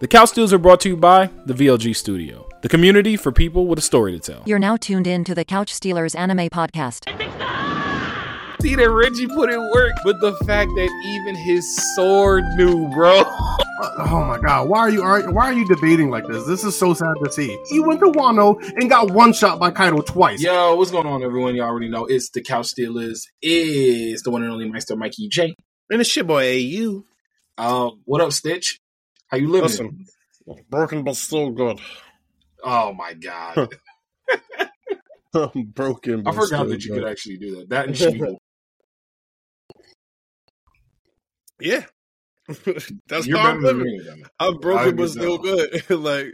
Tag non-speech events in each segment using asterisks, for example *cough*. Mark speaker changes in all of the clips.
Speaker 1: The Couch Stealers are brought to you by the VLG Studio, the community for people with a story to tell.
Speaker 2: You're now tuned in to the Couch Stealers anime podcast.
Speaker 1: See that Reggie put in work, but the fact that even his sword knew, bro. *laughs*
Speaker 3: Oh my god, why are you argu- why are you debating like this? This is so sad to see. He went to Wano and got one shot by Kaido twice.
Speaker 1: Yo, what's going on, everyone? You already know it's the Couch Stealers. Is the one and only Meister Mikey J.
Speaker 3: And it's your boy AU.
Speaker 1: Um, what up, Stitch? How you living?
Speaker 3: Listen, broken but still good.
Speaker 1: Oh my god, I'm *laughs*
Speaker 3: broken.
Speaker 1: I forgot that you
Speaker 3: good.
Speaker 1: could actually do that. That and Shmigo. *laughs*
Speaker 3: Yeah, *laughs* that's
Speaker 1: You're
Speaker 3: how I'm living.
Speaker 1: me.
Speaker 3: I'm broken but still good. like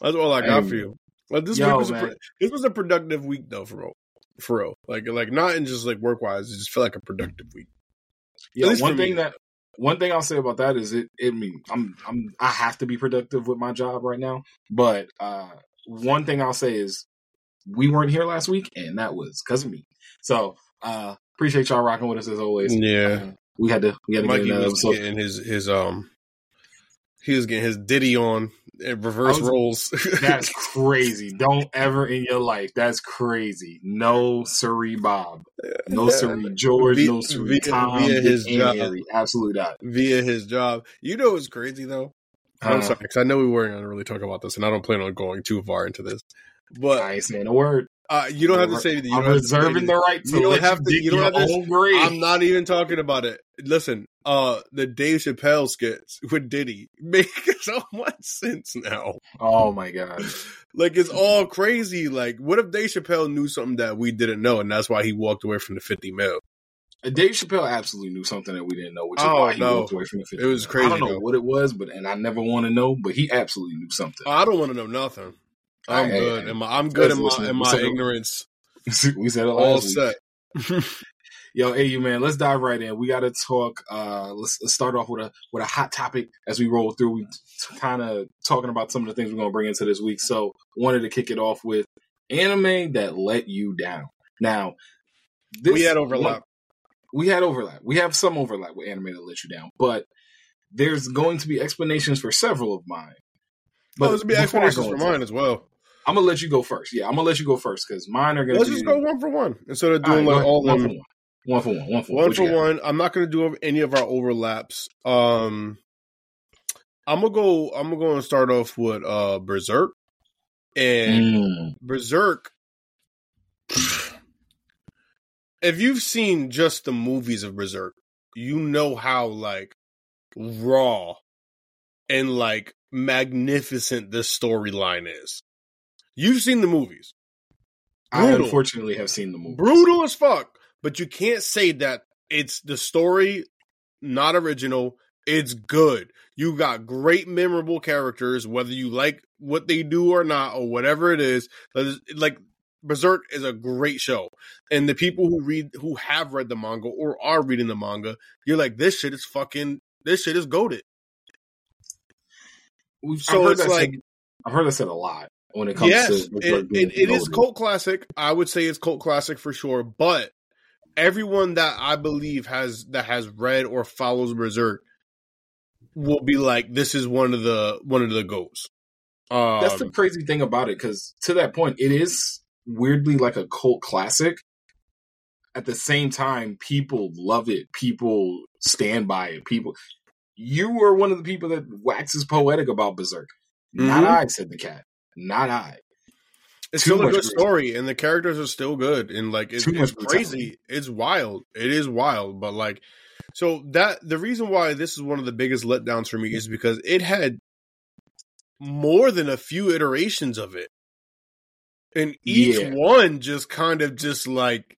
Speaker 3: that's all I got
Speaker 1: Hey,
Speaker 3: for you. Like this
Speaker 1: yo,
Speaker 3: week was a
Speaker 1: man.
Speaker 3: pro- this was a productive week though for real. For real, like like not in just like work wise. It just felt like a productive week.
Speaker 1: Yeah, one
Speaker 3: for me.
Speaker 1: thing that one thing I'll say about that is it. It mean I'm I'm I have to be productive with my job right now. But uh one thing I'll say is we weren't here last week, and that was because of me. So uh appreciate y'all rocking with us as always.
Speaker 3: Yeah.
Speaker 1: Uh, we had to we had to
Speaker 3: Mikey
Speaker 1: get another episode.
Speaker 3: getting his his um he was getting his ditty on in reverse
Speaker 1: was-
Speaker 3: rolls. *laughs*
Speaker 1: That's *laughs* crazy. Don't ever in your life. That's crazy. No siree Bob. No *laughs* siree George.
Speaker 3: Via-
Speaker 1: no siree
Speaker 3: via-
Speaker 1: Tom.
Speaker 3: via his job.
Speaker 1: Harry. Absolutely not.
Speaker 3: via his job. You know what's crazy though? I'm sorry because I know we weren't going to really talk about this, and I don't plan on going too far into this. But
Speaker 1: I ain't saying a word.
Speaker 3: Uh, you don't have to say anything. You
Speaker 1: I'm
Speaker 3: don't have to say
Speaker 1: reserving the right to
Speaker 3: You don't have to- you don't have to- I'm not even talking about it. Listen, uh, the Dave Chappelle skits with Diddy *laughs* make so much sense now.
Speaker 1: oh my god. *laughs*
Speaker 3: Like it's all crazy. Like, what if Dave Chappelle knew something that we didn't know, and that's why he walked away from the 50 mil?
Speaker 1: Dave Chappelle absolutely knew something that we didn't know, which is
Speaker 3: Oh,
Speaker 1: why he
Speaker 3: no.
Speaker 1: walked away from the 50.
Speaker 3: It was crazy.
Speaker 1: I don't know
Speaker 3: though.
Speaker 1: what it was, but and I never want to know, but he absolutely knew something.
Speaker 3: I don't want to know nothing. I'm
Speaker 1: Hey,
Speaker 3: good.
Speaker 1: hey,
Speaker 3: in my, I'm good in my in my ignorance. *laughs*
Speaker 1: we said it
Speaker 3: All set. *laughs*
Speaker 1: Yo, hey, you man, let's dive right in. We got to talk. Uh, let's, let's start off with a with a hot topic as we roll through. We kind of talking about some of the things we're gonna bring into this week. So, wanted to kick it off with anime that let you down. Now, this,
Speaker 3: we had overlap.
Speaker 1: we had overlap. We have some overlap with anime that let you down, but there's going to be explanations for several of mine.
Speaker 3: But there's be
Speaker 1: before I
Speaker 3: explanations for mine as well.
Speaker 1: I'm gonna let you go first. Yeah, I'm gonna let you go first because mine are gonna.
Speaker 3: Let's
Speaker 1: be,
Speaker 3: just go one for one instead of doing
Speaker 1: go
Speaker 3: like all
Speaker 1: one for one. One for one. One for one.
Speaker 3: One for one. I'm not gonna do any of our overlaps. Um, I'm gonna go. I'm gonna go and start off with uh Berserk, and
Speaker 1: Mm.
Speaker 3: Berserk. If you've seen just the movies of Berserk, you know how like raw and like magnificent this storyline is. You've seen the movies.
Speaker 1: I unfortunately have seen the movie.
Speaker 3: brutal as fuck. But you can't say that it's the story not original. It's good. You got great memorable characters, whether you like what they do or not, or whatever it is. Like Berserk is a great show, and the people who read, who have read the manga or are reading the manga, you're like, this shit is fucking, this shit is goaded. So it's like-
Speaker 1: I've heard that said a lot when it comes
Speaker 3: yes,
Speaker 1: to
Speaker 3: it, it, it is cult classic. I would say it's cult classic for sure. But everyone that I believe has that has read or follows Berserk will be like, this is one of the one of the goats. Um,
Speaker 1: That's the crazy thing about it because to that point, it is weirdly like a cult classic. At the same time, people love it. People stand by it. People, you are one of the people that waxes poetic about Berserk. Not
Speaker 3: Mhm.
Speaker 1: I, said the cat. Not I.
Speaker 3: it's
Speaker 1: too
Speaker 3: still a good
Speaker 1: grease.
Speaker 3: story, and the characters are still good, and like it's, it's crazy. It's wild. It is wild, but like, so that the reason why this is one of the biggest letdowns for me is because it had more than a few iterations of it, and each
Speaker 1: Yeah.
Speaker 3: one just kind of just like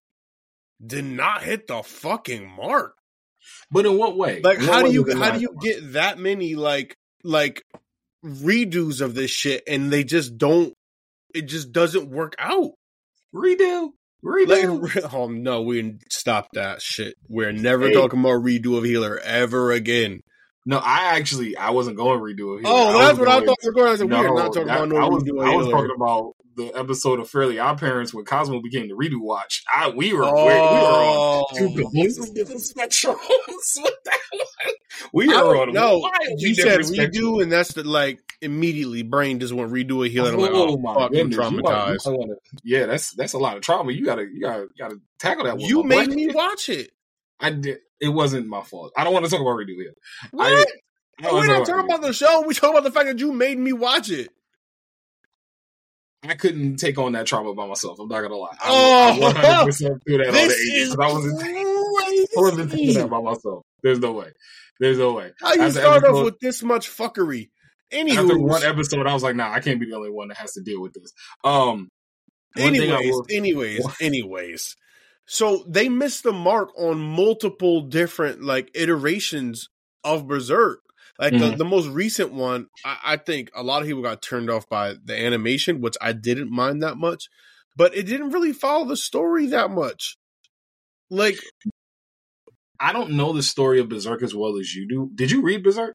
Speaker 3: did not hit the fucking mark.
Speaker 1: But in what way?
Speaker 3: Like,
Speaker 1: what
Speaker 3: how do you how do you get that many like like redos of this shit, and they just don't. It just doesn't work out.
Speaker 1: redo? Redo?
Speaker 3: Like, *laughs* oh no, we stop that shit. We're never
Speaker 1: Hey.
Speaker 3: talking about redo of healer ever again.
Speaker 1: No, I actually I wasn't going to redo it. Here.
Speaker 3: Oh,
Speaker 1: I
Speaker 3: that's what I thought you were going. I said,
Speaker 1: No,
Speaker 3: we're not talking
Speaker 1: that-
Speaker 3: about no
Speaker 1: I was,
Speaker 3: redo
Speaker 1: I was talking about the episode of Fairly Odd Parents when Cosmo became the redo watch. I we were
Speaker 3: Oh,
Speaker 1: we, we were on two oh. completely different spectrums with that one. We were on wildly
Speaker 3: You said
Speaker 1: different spectrums.
Speaker 3: redo, and that's the like immediately brain just went Redo of Healer. I'm like, oh, oh,
Speaker 1: my
Speaker 3: fuck, I'm
Speaker 1: you might- you
Speaker 3: traumatized.
Speaker 1: yeah, that's that's a lot of trauma. You gotta you gotta you gotta tackle that. One,
Speaker 3: You made me watch it.
Speaker 1: I did. It wasn't my fault. I don't want to talk about redo here.
Speaker 3: What?
Speaker 1: I, I
Speaker 3: We're not
Speaker 1: talk
Speaker 3: talking about the show. We talking about the fact that you made me watch it.
Speaker 1: I couldn't take on that trauma by myself. I'm not gonna lie. I,
Speaker 3: Oh,
Speaker 1: I 100% through that
Speaker 3: This
Speaker 1: 80s,
Speaker 3: is
Speaker 1: I wasn't I wasn't taking that by myself. There's no way. There's no way.
Speaker 3: How you
Speaker 1: After
Speaker 3: start off with this much fuckery?
Speaker 1: After one episode, I was like, nah, I can't be the only one that has to deal with this. Um,
Speaker 3: anyways,
Speaker 1: will-
Speaker 3: anyways, *laughs* anyways. So they missed the mark on multiple different like iterations of Berserk. Like the,
Speaker 1: Mhm.
Speaker 3: the most recent one, I, I think a lot of people got turned off by the animation, which I didn't mind that much, but it didn't really follow the story that much. Like
Speaker 1: I don't know the story of Berserk as well as you do. Did you read Berserk?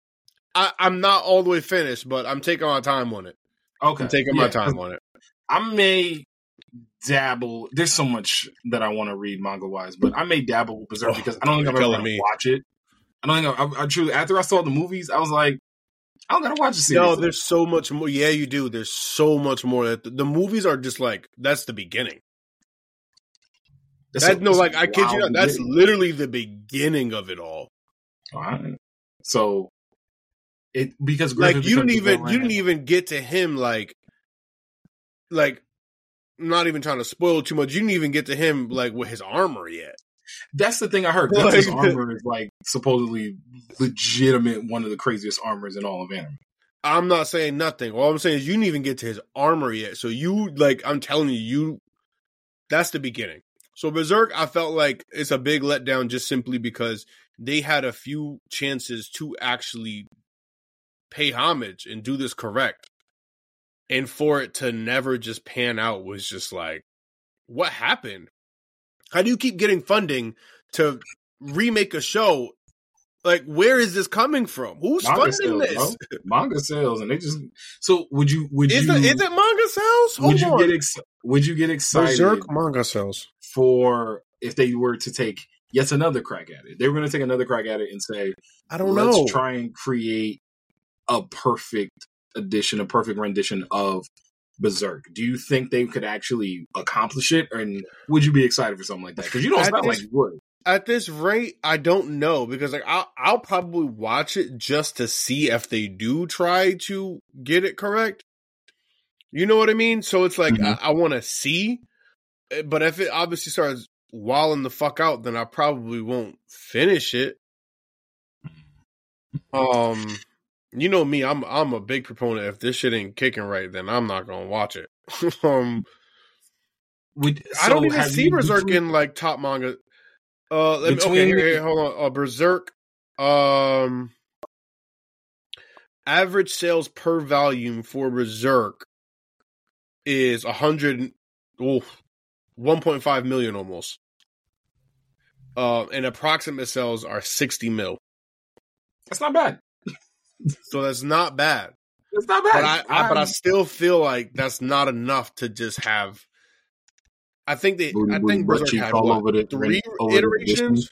Speaker 3: I, I'm not all the way finished, but I'm taking my time on it.
Speaker 1: Okay,
Speaker 3: I'm taking
Speaker 1: Yeah,
Speaker 3: my time on it.
Speaker 1: I may dabble. There's so much that I want to read manga wise, but I may dabble with Berserk
Speaker 3: Oh,
Speaker 1: because I don't think I'm ever gonna
Speaker 3: me.
Speaker 1: watch it. I don't think I, I, truly. After I saw the movies, I was like, I don't gotta watch the series.
Speaker 3: No, there's so much more. Yeah, you do. There's so much more. That the, the movies are just like that's the beginning.
Speaker 1: That's
Speaker 3: That,
Speaker 1: a-
Speaker 3: no, like I kid you not, that's literally the beginning of it all.
Speaker 1: All right. So it because
Speaker 3: Like you didn't even you didn't even get to him like like not even trying to spoil too much. You didn't even get to him like with his armor yet.
Speaker 1: That's the thing I heard.
Speaker 3: Like-
Speaker 1: Griffith's *laughs* armor is like supposedly legitimate, one of the craziest armors in all of anime.
Speaker 3: I'm not saying nothing. All I'm saying is you didn't even get to his armor yet. So you like I'm telling you, you that's the beginning. So Berserk, I felt like it's a big letdown just simply because they had a few chances to actually pay homage and do this correct. And for it to never just pan out was just like, what happened? How do you keep getting funding to remake a show? Like, where is this coming from? Who's
Speaker 1: Manga
Speaker 3: funding
Speaker 1: sales,
Speaker 3: this?
Speaker 1: bro. *laughs* Manga sales, and they just. So would you? Would you
Speaker 3: Is
Speaker 1: you?
Speaker 3: it, is it manga sales? Hold
Speaker 1: would you get? Ex- would you get excited
Speaker 3: Berserk manga sales.
Speaker 1: for if they were to take yet another crack at it? They were going to take another crack at it and say,
Speaker 3: I don't know let's
Speaker 1: try and create a perfect edition, a perfect rendition of Berserk. Do you think they could actually accomplish it, and would you be excited for something like that? Because you don't sound
Speaker 3: this-
Speaker 1: like you would.
Speaker 3: At this rate, I don't know because like I'll, I'll probably watch it just to see if they do try to get it correct. You know what I mean? So it's like
Speaker 1: Mhm.
Speaker 3: I, I want to see, eh, but if it obviously starts walling the fuck out, then I probably won't finish it. Um, you know me, I'm I'm a big proponent. If this shit ain't kicking right, then I'm not gonna watch it. *laughs* um,
Speaker 1: Would,
Speaker 3: I don't
Speaker 1: so
Speaker 3: even see Berserk in like top manga. Uh, let me, okay, here, here, hold on. Uh, Berserk. Um, average sales per volume for Berserk is a hundred, oh, 1.5 million almost. Uh, and approximate sales are 60 mil.
Speaker 1: That's not bad.
Speaker 3: So that's not bad.
Speaker 1: That's not bad.
Speaker 3: But I, I but I still feel like that's not enough to just have. I think they.
Speaker 1: Booty,
Speaker 3: I think Berserk had
Speaker 1: all
Speaker 3: what,
Speaker 1: over the
Speaker 3: three
Speaker 1: over the
Speaker 3: iterations.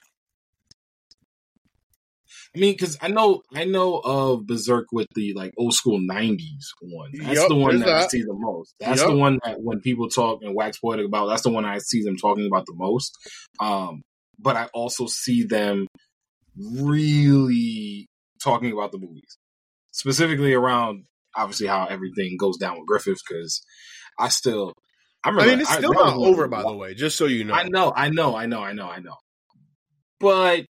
Speaker 1: I mean, because I know I know of Berserk with the like old school '90s one. That's
Speaker 3: Yup,
Speaker 1: the one
Speaker 3: there's
Speaker 1: that, I see the most. That's
Speaker 3: Yup.
Speaker 1: the one that when people talk and wax poetic about, that's the one I see them talking about the most. Um, but I also see them really talking about the movies, specifically around obviously how everything goes down with Griffith. Because I still, I
Speaker 3: I mean, it's still
Speaker 1: was
Speaker 3: not over, by the way. Just so you know.
Speaker 1: I know, I know, I know, I know, I know. But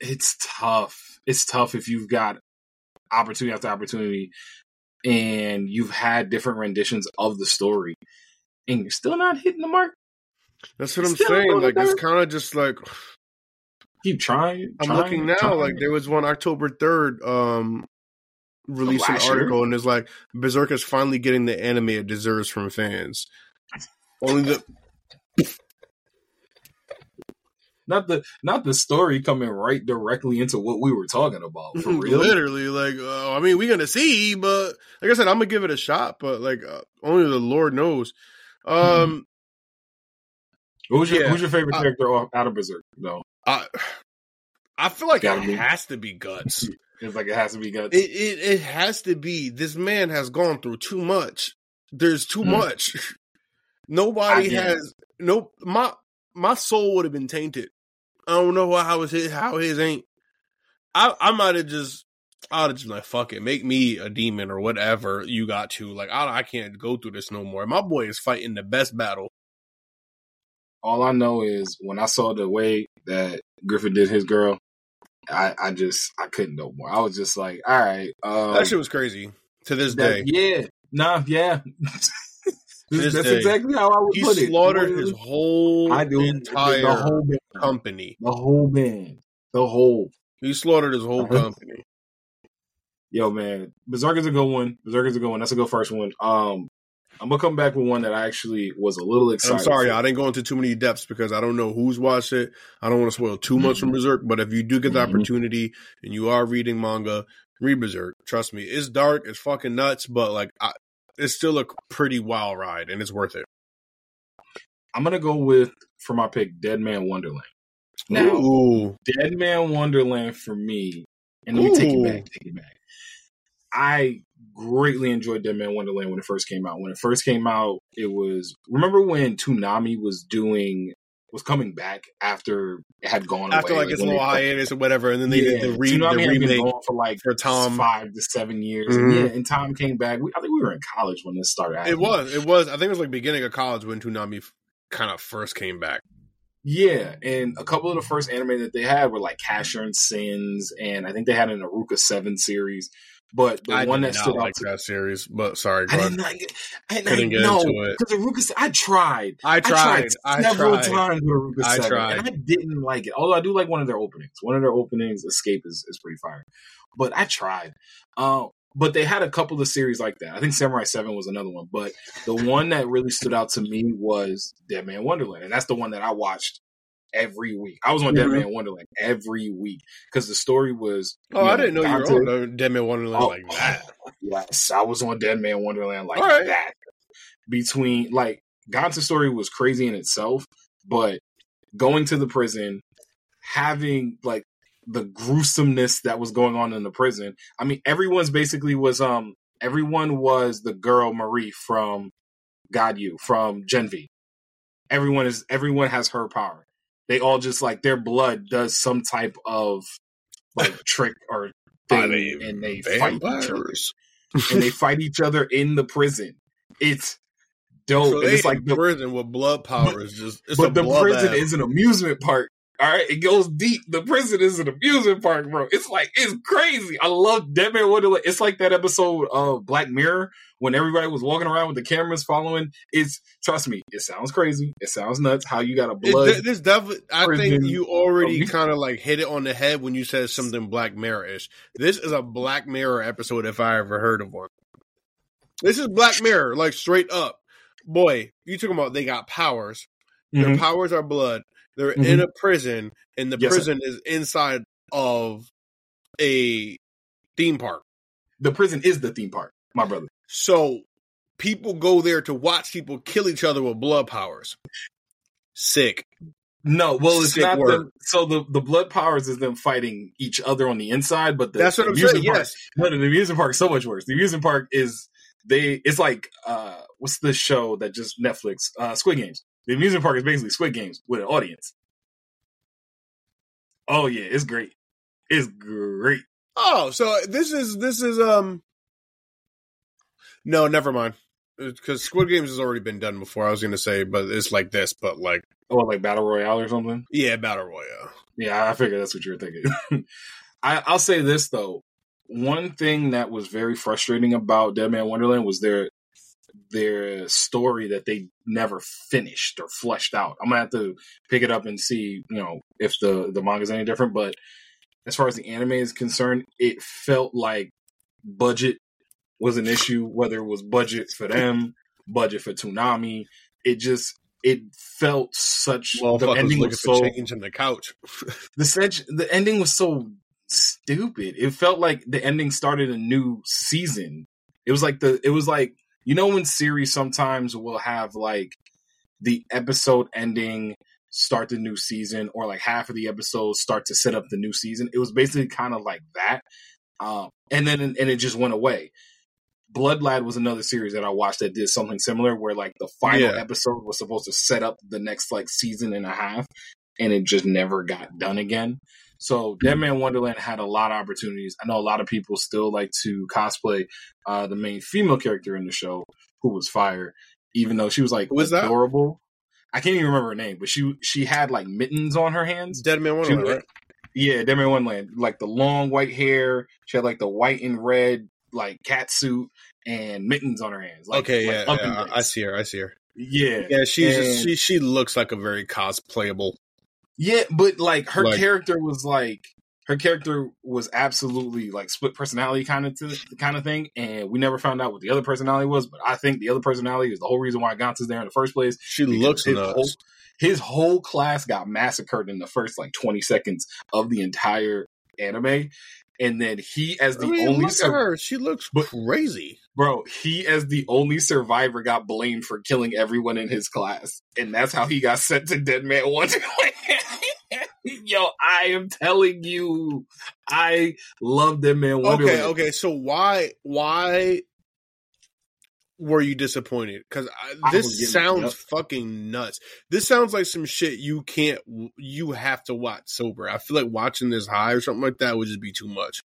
Speaker 1: it's tough. It's tough if you've got opportunity after opportunity and you've had different renditions of the story and you're still not hitting the mark.
Speaker 3: That's what I'm
Speaker 1: Still
Speaker 3: saying. Like it's kind of just like
Speaker 1: Keep trying.
Speaker 3: I'm
Speaker 1: trying,
Speaker 3: looking now.
Speaker 1: trying.
Speaker 3: Like there was one October third um released an
Speaker 1: last year?
Speaker 3: article, and it's like Berserk is finally getting the anime it deserves from fans. Only the
Speaker 1: not the not the story coming right directly into what we were talking about. For *laughs* real,
Speaker 3: literally. Like, uh, I mean, we're gonna see, but like I said, I'm gonna give it a shot. But like, uh, only the Lord knows. Um,
Speaker 1: who's your
Speaker 3: yeah,
Speaker 1: who's your favorite
Speaker 3: I-
Speaker 1: character off out of Berserk? No,
Speaker 3: I I feel like it
Speaker 1: be.
Speaker 3: has to be Guts. *laughs*
Speaker 1: it's like it has to be Guts.
Speaker 3: It, it it has to be. This man has gone through too much. There's too
Speaker 1: Hmm.
Speaker 3: much. *laughs* Nobody
Speaker 1: it.
Speaker 3: has no my my soul would have been tainted. I don't know how his how his ain't. I I might have just I'd have just like fuck it, make me a demon or whatever you got to. Like I I can't go through this no more. My boy is fighting the best battle.
Speaker 1: All I know is when I saw the way that Griffith did his girl, I I just I couldn't no more. I was just like, all right, um,
Speaker 3: that shit was crazy. To this
Speaker 1: that-
Speaker 3: day,
Speaker 1: yeah, nah, yeah. *laughs*
Speaker 3: This
Speaker 1: That's
Speaker 3: day.
Speaker 1: exactly how I would
Speaker 3: he
Speaker 1: put it.
Speaker 3: He slaughtered his whole
Speaker 1: I do
Speaker 3: entire
Speaker 1: the whole band,
Speaker 3: company.
Speaker 1: the whole band, the whole.
Speaker 3: He slaughtered his whole
Speaker 1: Uh-huh.
Speaker 3: company.
Speaker 1: Yo, man, Berserk is a good one. Berserk is a good one. That's a good first one. Um, I'm gonna come back with one that I actually was a little
Speaker 3: And
Speaker 1: excited.
Speaker 3: I'm sorry,
Speaker 1: for.
Speaker 3: I didn't go into too many depths because I don't know who's watched it. I don't want to spoil too much from Berserk, but if you do get the
Speaker 1: Mhm.
Speaker 3: opportunity and you are reading manga, read Berserk. Trust me, it's dark, it's fucking nuts, but like, I, it's still a pretty wild ride and it's worth it.
Speaker 1: I'm gonna go with for my pick, Deadman Wonderland. Now,
Speaker 3: Ooh,
Speaker 1: Deadman Wonderland for me, and let me take it back, take it back. I greatly enjoyed Deadman Wonderland when it first came out. When it first came out, it was remember when Toonami was doing was coming back after it had gone
Speaker 3: after
Speaker 1: away,
Speaker 3: like its
Speaker 1: when
Speaker 3: little hiatus or whatever, and then they
Speaker 1: yeah,
Speaker 3: did the, re-
Speaker 1: Toonami
Speaker 3: the
Speaker 1: had been
Speaker 3: remake.
Speaker 1: for like
Speaker 3: for Tom.
Speaker 1: five to seven years.
Speaker 3: Mhm.
Speaker 1: And yeah, and Tom came back. We, I think we were in college when this started.
Speaker 3: It was, it was. I think it was like beginning of college when Toonami kind of first came back.
Speaker 1: Yeah, and a couple of the first anime that they had were like Casshern Sins, and I think they had an Eureka Seven series. But the
Speaker 3: I
Speaker 1: one that
Speaker 3: not
Speaker 1: stood out
Speaker 3: like
Speaker 1: to
Speaker 3: that series, but sorry,
Speaker 1: I didn't
Speaker 3: ahead.
Speaker 1: like it. I, I
Speaker 3: Couldn't get
Speaker 1: no,
Speaker 3: into it.
Speaker 1: because Eureka. I tried.
Speaker 3: I
Speaker 1: I
Speaker 3: tried. I
Speaker 1: several
Speaker 3: tried.
Speaker 1: times with Eureka
Speaker 3: I
Speaker 1: 7,
Speaker 3: tried.
Speaker 1: and I didn't like it. Although I do like one of their openings. One of their openings, Escape, is, is pretty fire. But I tried. Um, but they had a couple of series like that. I think Samurai Seven was another one. But the one that really stood out to me was Deadman Wonderland, and that's the one that I watched every week. I was on Dead
Speaker 3: Mhm.
Speaker 1: Man Wonderland every week because the story was.
Speaker 3: Oh, I didn't know you were on Deadman Wonderland
Speaker 1: Oh,
Speaker 3: like that.
Speaker 1: Yes, I was on Deadman Wonderland like
Speaker 3: right.
Speaker 1: that. Between like Ganta's story was crazy in itself, but going to the prison, having like the gruesomeness that was going on in the prison. I mean, everyone's basically was um everyone was the girl Marie from God You from Gen V. Everyone is everyone has her power. They all just like their blood does some type of like *laughs* trick or thing,
Speaker 3: they
Speaker 1: and they fight each other and they fight each other in the prison. It's dope.
Speaker 3: So
Speaker 1: and it's like the,
Speaker 3: prison with blood power is just
Speaker 1: but the prison
Speaker 3: bloodbath.
Speaker 1: is an amusement park. All right, it goes deep. The prison is an amusement park, bro. It's like it's crazy. I love Deadman Wonderland. It's like that episode of Black Mirror when everybody was walking around with the cameras following. It's trust me, it sounds crazy. It sounds nuts. How you got a blood?
Speaker 3: th- this definitely, I think you already kind of like hit it on the head when you said something Black Mirror ish. This is a Black Mirror episode if I ever heard of one. This is Black Mirror, like straight up. Boy, you talking about they got powers. Their
Speaker 1: Mhm.
Speaker 3: powers are blood. They're
Speaker 1: Mhm.
Speaker 3: in a prison, and the
Speaker 1: Yes, sir.
Speaker 3: prison is inside of a theme park.
Speaker 1: The prison is the theme park, my brother.
Speaker 3: So people go there to watch people kill each other with blood powers. Sick.
Speaker 1: No, well, it's
Speaker 3: Sick
Speaker 1: not
Speaker 3: work.
Speaker 1: them. So the the blood powers is them fighting each other on the inside, but the,
Speaker 3: That's what
Speaker 1: the
Speaker 3: I'm saying.
Speaker 1: park-
Speaker 3: Yes.
Speaker 1: No, the amusement park is so much worse. The amusement park is they. It's like uh, what's the show that just Netflix? Uh, Squid Games. The amusement park is basically Squid Games with an audience. Oh yeah, it's great. It's great.
Speaker 3: Oh, so this is this is um. No, never mind. Because Squid Games has already been done before. I was going to say, but it's like this, but like
Speaker 1: Oh, like battle royale or something.
Speaker 3: yeah, battle royale.
Speaker 1: Yeah, I figured that's what you were thinking. *laughs* I, I'll say this though. One thing that was very frustrating about Deadman Wonderland was their their story that they never finished or fleshed out. I'm gonna have to pick it up and see, you know, if the the manga's any different. But as far as the anime is concerned, it felt like budget was an issue, whether it was budget for them, budget for Toonami. It just it felt such the ending
Speaker 3: looking
Speaker 1: was so
Speaker 3: change in the couch. *laughs*
Speaker 1: the the ending was so stupid. It felt like the ending started a new season. It was like the it was like you know when series sometimes will have like the episode ending start the new season or like half of the episodes start to set up the new season. It was basically kind of like that. Um and then and it just went away. Blood Lad was another series that I watched that did something similar where like the final
Speaker 3: Yeah.
Speaker 1: episode was supposed to set up the next like season and a half and it just never got done again. So Deadman Wonderland had a lot of opportunities. I know a lot of people still like to cosplay uh, the main female character in the show, who was fire, even though she was like
Speaker 3: was that?
Speaker 1: adorable. I can't even remember her name, but she she had like mittens on her hands.
Speaker 3: Deadman Wonderland,
Speaker 1: She-
Speaker 3: right?
Speaker 1: Yeah, Deadman Wonderland, like the long white hair. She had like the white and red like cat suit and mittens on her hands. Like,
Speaker 3: okay,
Speaker 1: like
Speaker 3: yeah, I- see her. I see her.
Speaker 1: Yeah,
Speaker 3: Yeah, she's
Speaker 1: And-
Speaker 3: just, she she looks like a very cosplayable.
Speaker 1: Yeah, but like her
Speaker 3: Like-
Speaker 1: character was like her character was absolutely like split personality kind of to kind of thing, and we never found out what the other personality was. But I think the other personality is the whole reason why Ganta is there in the first place.
Speaker 3: She looks
Speaker 1: his
Speaker 3: nuts.
Speaker 1: whole, his whole class got massacred in the first like twenty seconds of the entire anime, and then he as the
Speaker 3: I mean,
Speaker 1: only
Speaker 3: look
Speaker 1: sur-
Speaker 3: her. She looks
Speaker 1: But-
Speaker 3: crazy.
Speaker 1: bro, he as the only survivor got blamed for killing everyone in his class, and that's how he got sent to Deadman Wonderland. *laughs* Yo, I am telling you, I love Deadman Wonderland.
Speaker 3: Okay, okay. So why why were you disappointed? Because this sounds fucking nuts. This sounds like some shit you can't. You have to watch sober. I feel like watching this high or something like that would just be too much.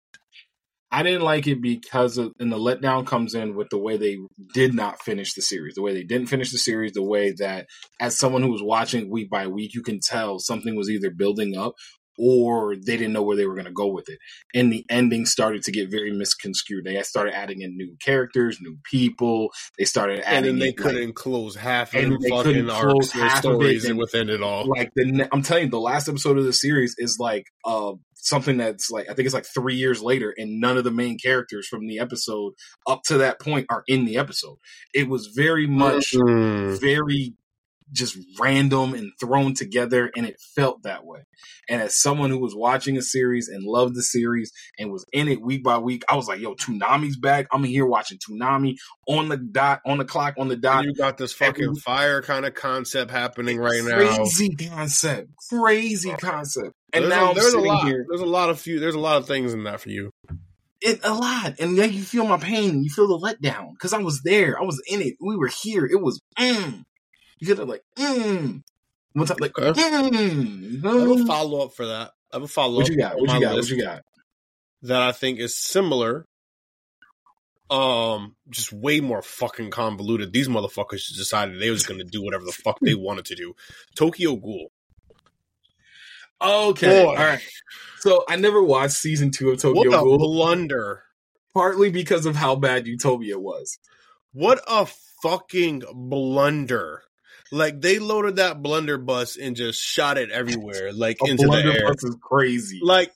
Speaker 1: I didn't like it because of, and the letdown comes in with the way they did not finish the series, the way they didn't finish the series, the way that as someone who was watching week by week, you can tell something was either building up or they didn't know where they were going to go with it. And the ending started to get very misconstrued. They started adding in new characters, new people. They started
Speaker 3: And
Speaker 1: adding
Speaker 3: then they
Speaker 1: in,
Speaker 3: couldn't close half of the fucking arcs or
Speaker 1: half of it,
Speaker 3: stories
Speaker 1: and-
Speaker 3: within it all.
Speaker 1: like the I'm telling you, the last episode of the series is like uh something that's like I think it's like three years later, and none of the main characters from the episode up to that point are in the episode. It was very much
Speaker 3: Mm.
Speaker 1: very just random and thrown together, and it felt that way. And as someone who was watching a series and loved the series and was in it week by week, I was like, "Yo, Toonami's back! I'm here watching Toonami on the dot, on the clock, on the dot."
Speaker 3: And you got this fucking
Speaker 1: Every-
Speaker 3: fire kind of concept happening right now.
Speaker 1: Crazy concept, crazy concept. And
Speaker 3: there's
Speaker 1: now
Speaker 3: a,
Speaker 1: I'm
Speaker 3: there's a lot.
Speaker 1: here,
Speaker 3: There's a lot of few. There's a lot of things in that for you.
Speaker 1: it a lot, and then you feel my pain. You feel the letdown because I was there, I was in it. We were here. It was mm. You feel it like mm. One time, like
Speaker 3: Okay.
Speaker 1: mm.
Speaker 3: I have a follow up for that. I have a follow up.
Speaker 1: What you got? What you got? What you got?
Speaker 3: That I think is similar. Um, just way more fucking convoluted. These motherfuckers just decided they was going to do whatever the fuck they wanted to do. Tokyo Ghoul.
Speaker 1: Okay,
Speaker 3: Boy.
Speaker 1: all right. So I never watched season two of Tokyo
Speaker 3: What a
Speaker 1: Ghoul,
Speaker 3: blunder!
Speaker 1: partly because of how bad Utopia was.
Speaker 3: What a fucking blunder! Like they loaded that blunderbuss and just shot it everywhere, like into the air.
Speaker 1: is crazy.
Speaker 3: like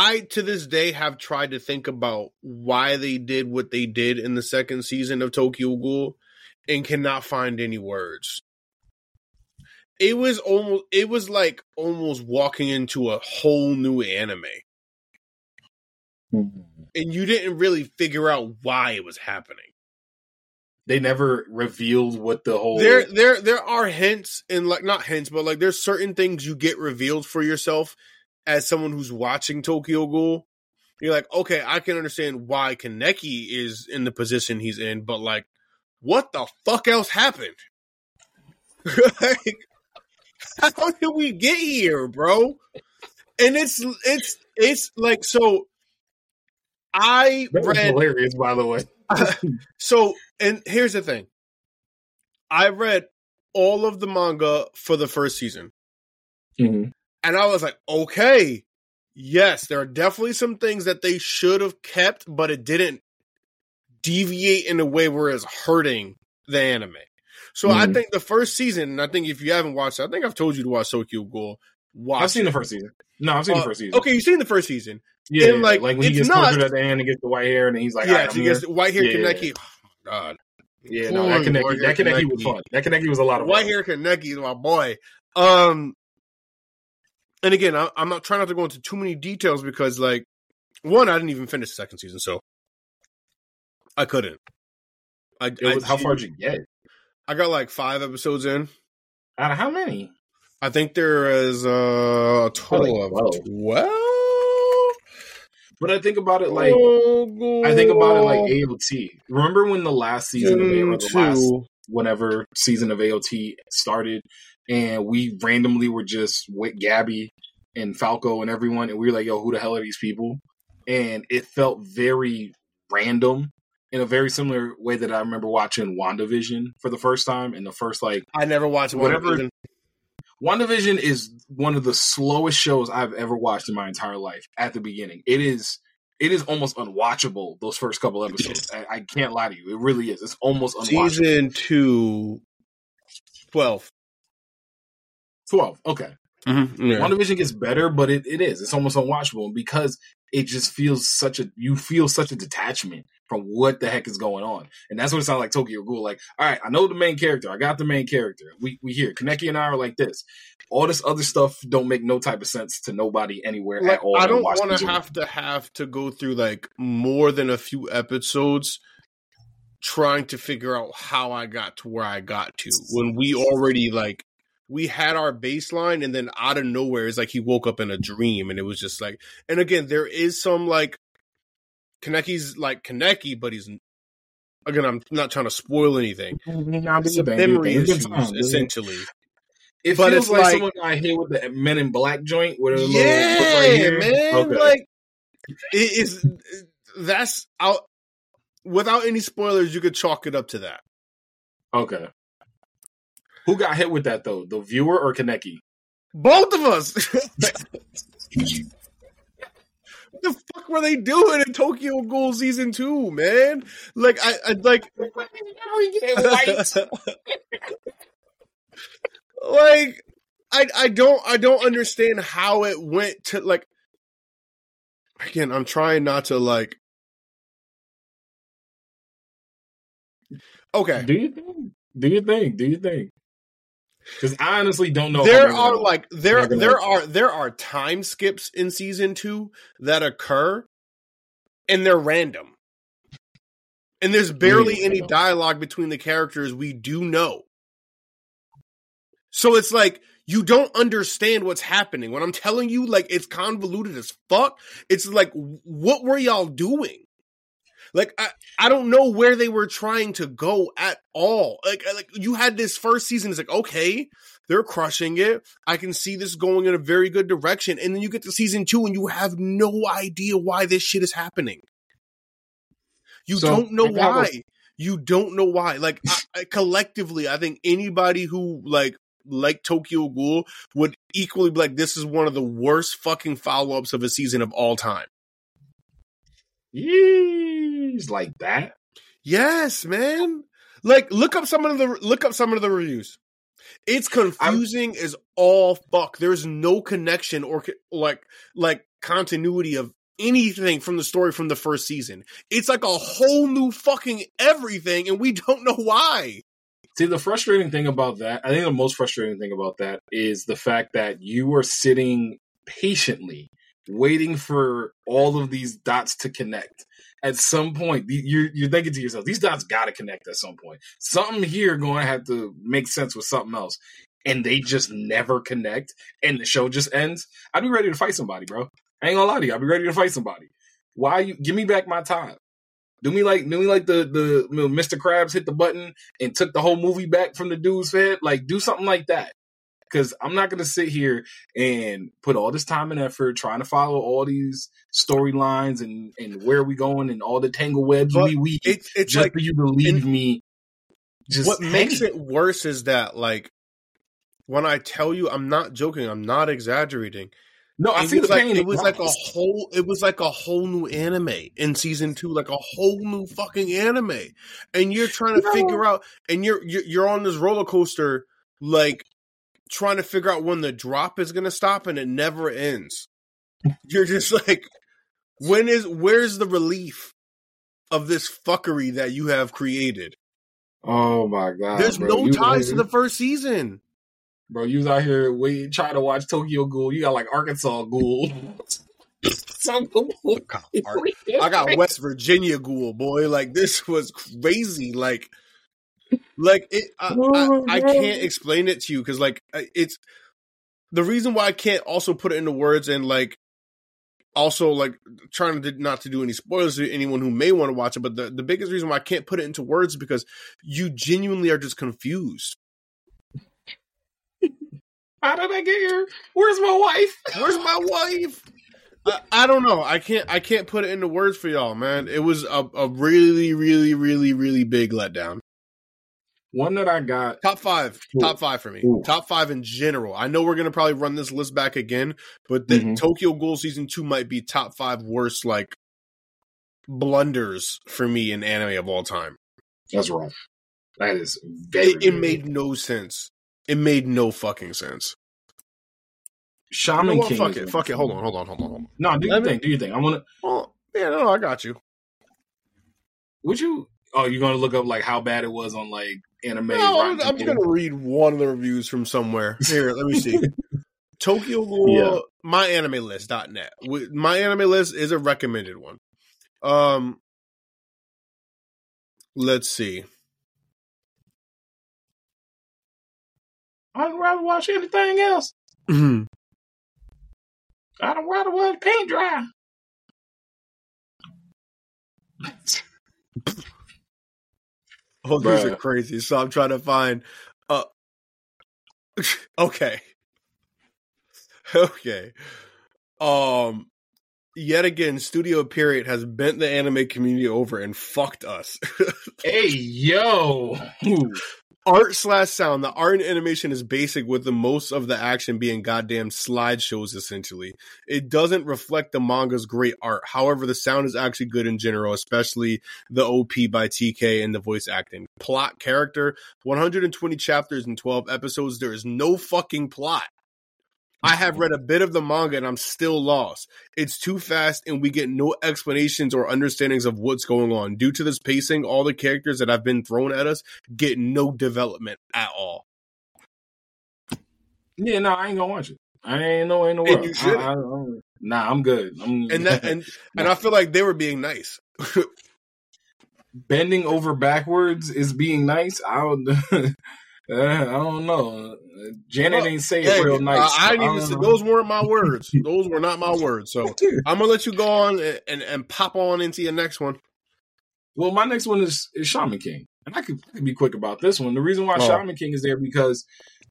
Speaker 3: I to this day have tried to think about why they did what they did in the second season of Tokyo Ghoul and cannot find any words. It was almost it was like almost walking into a whole new anime. Mm-hmm. And you didn't really figure out why it was happening.
Speaker 1: They never revealed what the whole
Speaker 3: There there there are hints and like not hints, but like there's certain things you get revealed for yourself as someone who's watching Tokyo Ghoul. You're like, okay, I can understand why Kaneki is in the position he's in, but like, what the fuck else happened? *laughs* like, how did we get here, bro? And it's it's it's like so. I
Speaker 1: That was
Speaker 3: read
Speaker 1: hilarious, by the way. *laughs*
Speaker 3: so, and here's the thing. I read all of the manga for the first season, and I was like, okay, yes, there are definitely some things that they should have kept, but it didn't deviate in a way where it's hurting the anime. So I
Speaker 1: Mhm.
Speaker 3: think the first season, and I think if you haven't watched it, I think I've told you to watch Tokyo Ghoul. Watch
Speaker 1: I've seen
Speaker 3: it.
Speaker 1: the first season. No, I've seen
Speaker 3: Uh,
Speaker 1: the first season.
Speaker 3: Okay, you've seen the first season.
Speaker 1: Yeah,
Speaker 3: and, like,
Speaker 1: like when he gets
Speaker 3: not-
Speaker 1: tortured at the end and gets the white hair, and he's like,
Speaker 3: yeah,
Speaker 1: "All right,
Speaker 3: he gets
Speaker 1: here."
Speaker 3: white hair
Speaker 1: Yeah, yeah,
Speaker 3: Kaneki. Oh my god.
Speaker 1: Yeah, no, that Kaneki, that Kaneki was fun. That Kaneki was a lot of
Speaker 3: White
Speaker 1: fun.
Speaker 3: hair Kaneki is my boy. Um, and again, I, I'm not trying not to go into too many details because, like, one, I didn't even finish the second season, so I couldn't. I,
Speaker 1: It was,
Speaker 3: I
Speaker 1: how far did you get?
Speaker 3: I got like five episodes in.
Speaker 1: Out of how many?
Speaker 3: I think there is uh, a total
Speaker 1: Like
Speaker 3: of
Speaker 1: 12.
Speaker 3: twelve.
Speaker 1: But I think about it like
Speaker 3: Oh,
Speaker 1: I think about it like oh, AOT. Remember when the last season of AOT, the last
Speaker 3: two.
Speaker 1: whenever season of AOT started, and we randomly were just with Gabi and Falco and everyone, and we were like, "Yo, who the hell are these people?" And it felt very random in a very similar way that I remember watching WandaVision for the first time. and the first like
Speaker 3: I never watched
Speaker 1: Whatever-
Speaker 3: whatever.
Speaker 1: WandaVision is one of the slowest shows I've ever watched in my entire life. At the beginning, it is it is almost unwatchable. Those first couple episodes, I, I can't lie to you, it really is. It's almost unwatchable.
Speaker 3: Season two, 12.
Speaker 1: Twelve, okay.
Speaker 3: Mm-hmm. Yeah.
Speaker 1: WandaVision gets better, but it, it is. It's almost unwatchable because it just feels such a you feel such a detachment from what the heck is going on. And that's what it sounds like Tokyo Ghoul. Like, all right, I know the main character. I got the main character. We we here. Kaneki and I are like this. All this other stuff don't make no type of sense to nobody anywhere
Speaker 3: like
Speaker 1: at all.
Speaker 3: I don't want to have to have to go through like more than a few episodes trying to figure out how I got to where I got to when we already like we had our baseline and then out of nowhere it's like he woke up in a dream and it was just like and again there is some like Kaneki's like Kaneki but he's again I'm not trying to spoil anything mm-hmm.
Speaker 1: Nah, do
Speaker 3: some
Speaker 1: your thing, do your
Speaker 3: memory issues essentially
Speaker 1: It
Speaker 3: But
Speaker 1: feels
Speaker 3: it's
Speaker 1: like,
Speaker 3: like-
Speaker 1: someone got hit with the Men in Black joint with a little
Speaker 3: yeah
Speaker 1: right here.
Speaker 3: man
Speaker 1: Okay.
Speaker 3: like it is that's out without any spoilers you could chalk it up to that
Speaker 1: okay. Who got hit with that though? The viewer or Kaneki?
Speaker 3: both of us *laughs* what the fuck were they doing in tokyo ghoul season 2 man like i, I like *laughs* like I I don't I don't understand how it went to like again I'm trying not to like okay
Speaker 1: Do you think? Do you think? Do you think? Because I honestly don't know.
Speaker 3: there are
Speaker 1: gonna-
Speaker 3: like there there are there are time skips in season 2 that occur and they're random. And there's barely any dialogue between the characters we do know. So it's like you don't understand what's happening. When i'm telling you like it's convoluted as fuck it's like what were y'all doing like I, I don't know where they were trying to go at all. Like like you had this first season, it's like, okay, they're crushing it. I can see this going in a very good direction. And then you get to season two and you have no idea why this shit is happening. You
Speaker 1: So,
Speaker 3: don't know why. You don't know why. Like I, I, collectively, I think anybody who like like Tokyo Ghoul would equally be like, this is one of the worst fucking follow ups of a season of all time.
Speaker 1: Yeesh, like that.
Speaker 3: Yes, man. Like look up some of the look up some of the reviews. It's confusing as all fuck. There's no connection or like like continuity of anything from the story from the first season. It's like a whole new fucking everything and we *laughs* don't know why.
Speaker 1: See, the frustrating thing about that, I think the most frustrating thing about that is the fact that you are sitting patiently waiting for all of these dots to connect. At some point, you're, you're thinking to yourself, these dots got to connect at some point. Something here going to have to make sense with something else. And they just never connect, and the show just ends. I'd be ready to fight somebody, bro. I ain't gonna lie to you. I'd be ready to fight somebody. Why you give me back my time? Do me like do me like the the Mr. Krabs hit the button and took the whole movie back from the dude's head. Like do something like that. Cause I'm not gonna sit here and put all this time and effort trying to follow all these storylines and and where we going and all the tangle webs
Speaker 3: But
Speaker 1: we weave
Speaker 3: It's it's
Speaker 1: just
Speaker 3: like
Speaker 1: for you to leave me. Just
Speaker 3: what makes it worse is that like when I tell you I'm not joking, I'm not exaggerating.
Speaker 1: No, I
Speaker 3: it
Speaker 1: see the
Speaker 3: like
Speaker 1: pain.
Speaker 3: it was like a whole it was like a whole new anime in season two, like a whole new fucking anime. And you're trying to
Speaker 1: No.
Speaker 3: figure out and you're you're you're on this roller coaster like trying to figure out when the drop is gonna stop and it never ends. You're just like when is where's the relief of this fuckery that you have created?
Speaker 1: Oh my god!
Speaker 3: There's
Speaker 1: bro.
Speaker 3: no
Speaker 1: You-
Speaker 3: ties to the first season.
Speaker 1: bro. You was out here waiting, trying to watch Tokyo Ghoul. You got like Arkansas Ghoul. *laughs* *laughs*
Speaker 3: I got West Virginia ghoul, boy. Like this was crazy. Like, like it. I, *laughs* I, oh, I can't explain it to you because like it's the reason why I can't also put it into words and like also like trying to not to do any spoilers to anyone who may want to watch it. But the the biggest reason why I can't put it into words is because you genuinely are just confused. *laughs*
Speaker 1: How did I get here? Where's my wife? *laughs*
Speaker 3: Where's my wife? I, I don't know. I can't. I can't put it into words for y'all, man. It was a, a really, really, really, really big letdown.
Speaker 1: One that I got.
Speaker 3: Top five.
Speaker 1: Ooh.
Speaker 3: Top five for me.
Speaker 1: Ooh.
Speaker 3: Top five in general. I know we're gonna probably run this list back again, but the
Speaker 1: Mhm.
Speaker 3: Tokyo Ghoul season two might be top five worst like blunders for me in anime of all time.
Speaker 1: That's wrong. That is very.
Speaker 3: It, it made no sense. It made no fucking sense. You know
Speaker 1: Shaman? King.
Speaker 3: Fuck it. Fuck it. Hold on. Hold on. Hold on. Hold on.
Speaker 1: No, do
Speaker 3: Let
Speaker 1: your
Speaker 3: me-
Speaker 1: thing. Do your thing. I want to.
Speaker 3: Oh, yeah. No, I got you.
Speaker 1: Would you? Oh, you're gonna look up like how bad it was on like anime.
Speaker 3: No, I'm, I'm gonna read one of the reviews from somewhere. Here, let me see. *laughs* Tokyo Ghoul,
Speaker 1: Yeah.
Speaker 3: myanimelist.net. My anime list is a recommended one. Um, let's see.
Speaker 1: I'd rather watch anything else.
Speaker 3: oh,
Speaker 1: I'd rather watch paint dry. *laughs*
Speaker 3: Oh, these are crazy. So I'm trying to find. Uh, *laughs* okay, okay. Um, yet again, Studio Pierrot has bent the anime community over and fucked us. *laughs*
Speaker 1: Hey yo.
Speaker 3: Art slash sound. The art and animation is basic, with the most of the action being goddamn slideshows. Essentially, it doesn't reflect the manga's great art. However, the sound is actually good in general, especially the OP by TK and the voice acting. Plot, character, 120 chapters and 12 episodes. There is no fucking plot. I have read a bit of the manga and I'm still lost. It's too fast and we get no explanations or understandings of what's going on. Due to this pacing, all the characters that have been thrown at us get no development at all.
Speaker 1: Yeah, no, I ain't gonna watch it. I ain't no ain't no world. I- I- I'm- Nah, I'm good. I'm,
Speaker 3: And that and *laughs* and I feel like they were being nice. *laughs*
Speaker 1: bending over backwards is being nice. I don't. *laughs* Uh, I don't know. Janet ain't say it
Speaker 3: Hey,
Speaker 1: real nice.
Speaker 3: I, I didn't even say those weren't my *laughs* words. Those were not my words. So I'm gonna let you go on and, and, and pop on into your next one.
Speaker 1: Well, my next one is, is Shaman King, and I could, I could be quick about this one. The reason why
Speaker 3: Oh.
Speaker 1: Shaman King is there because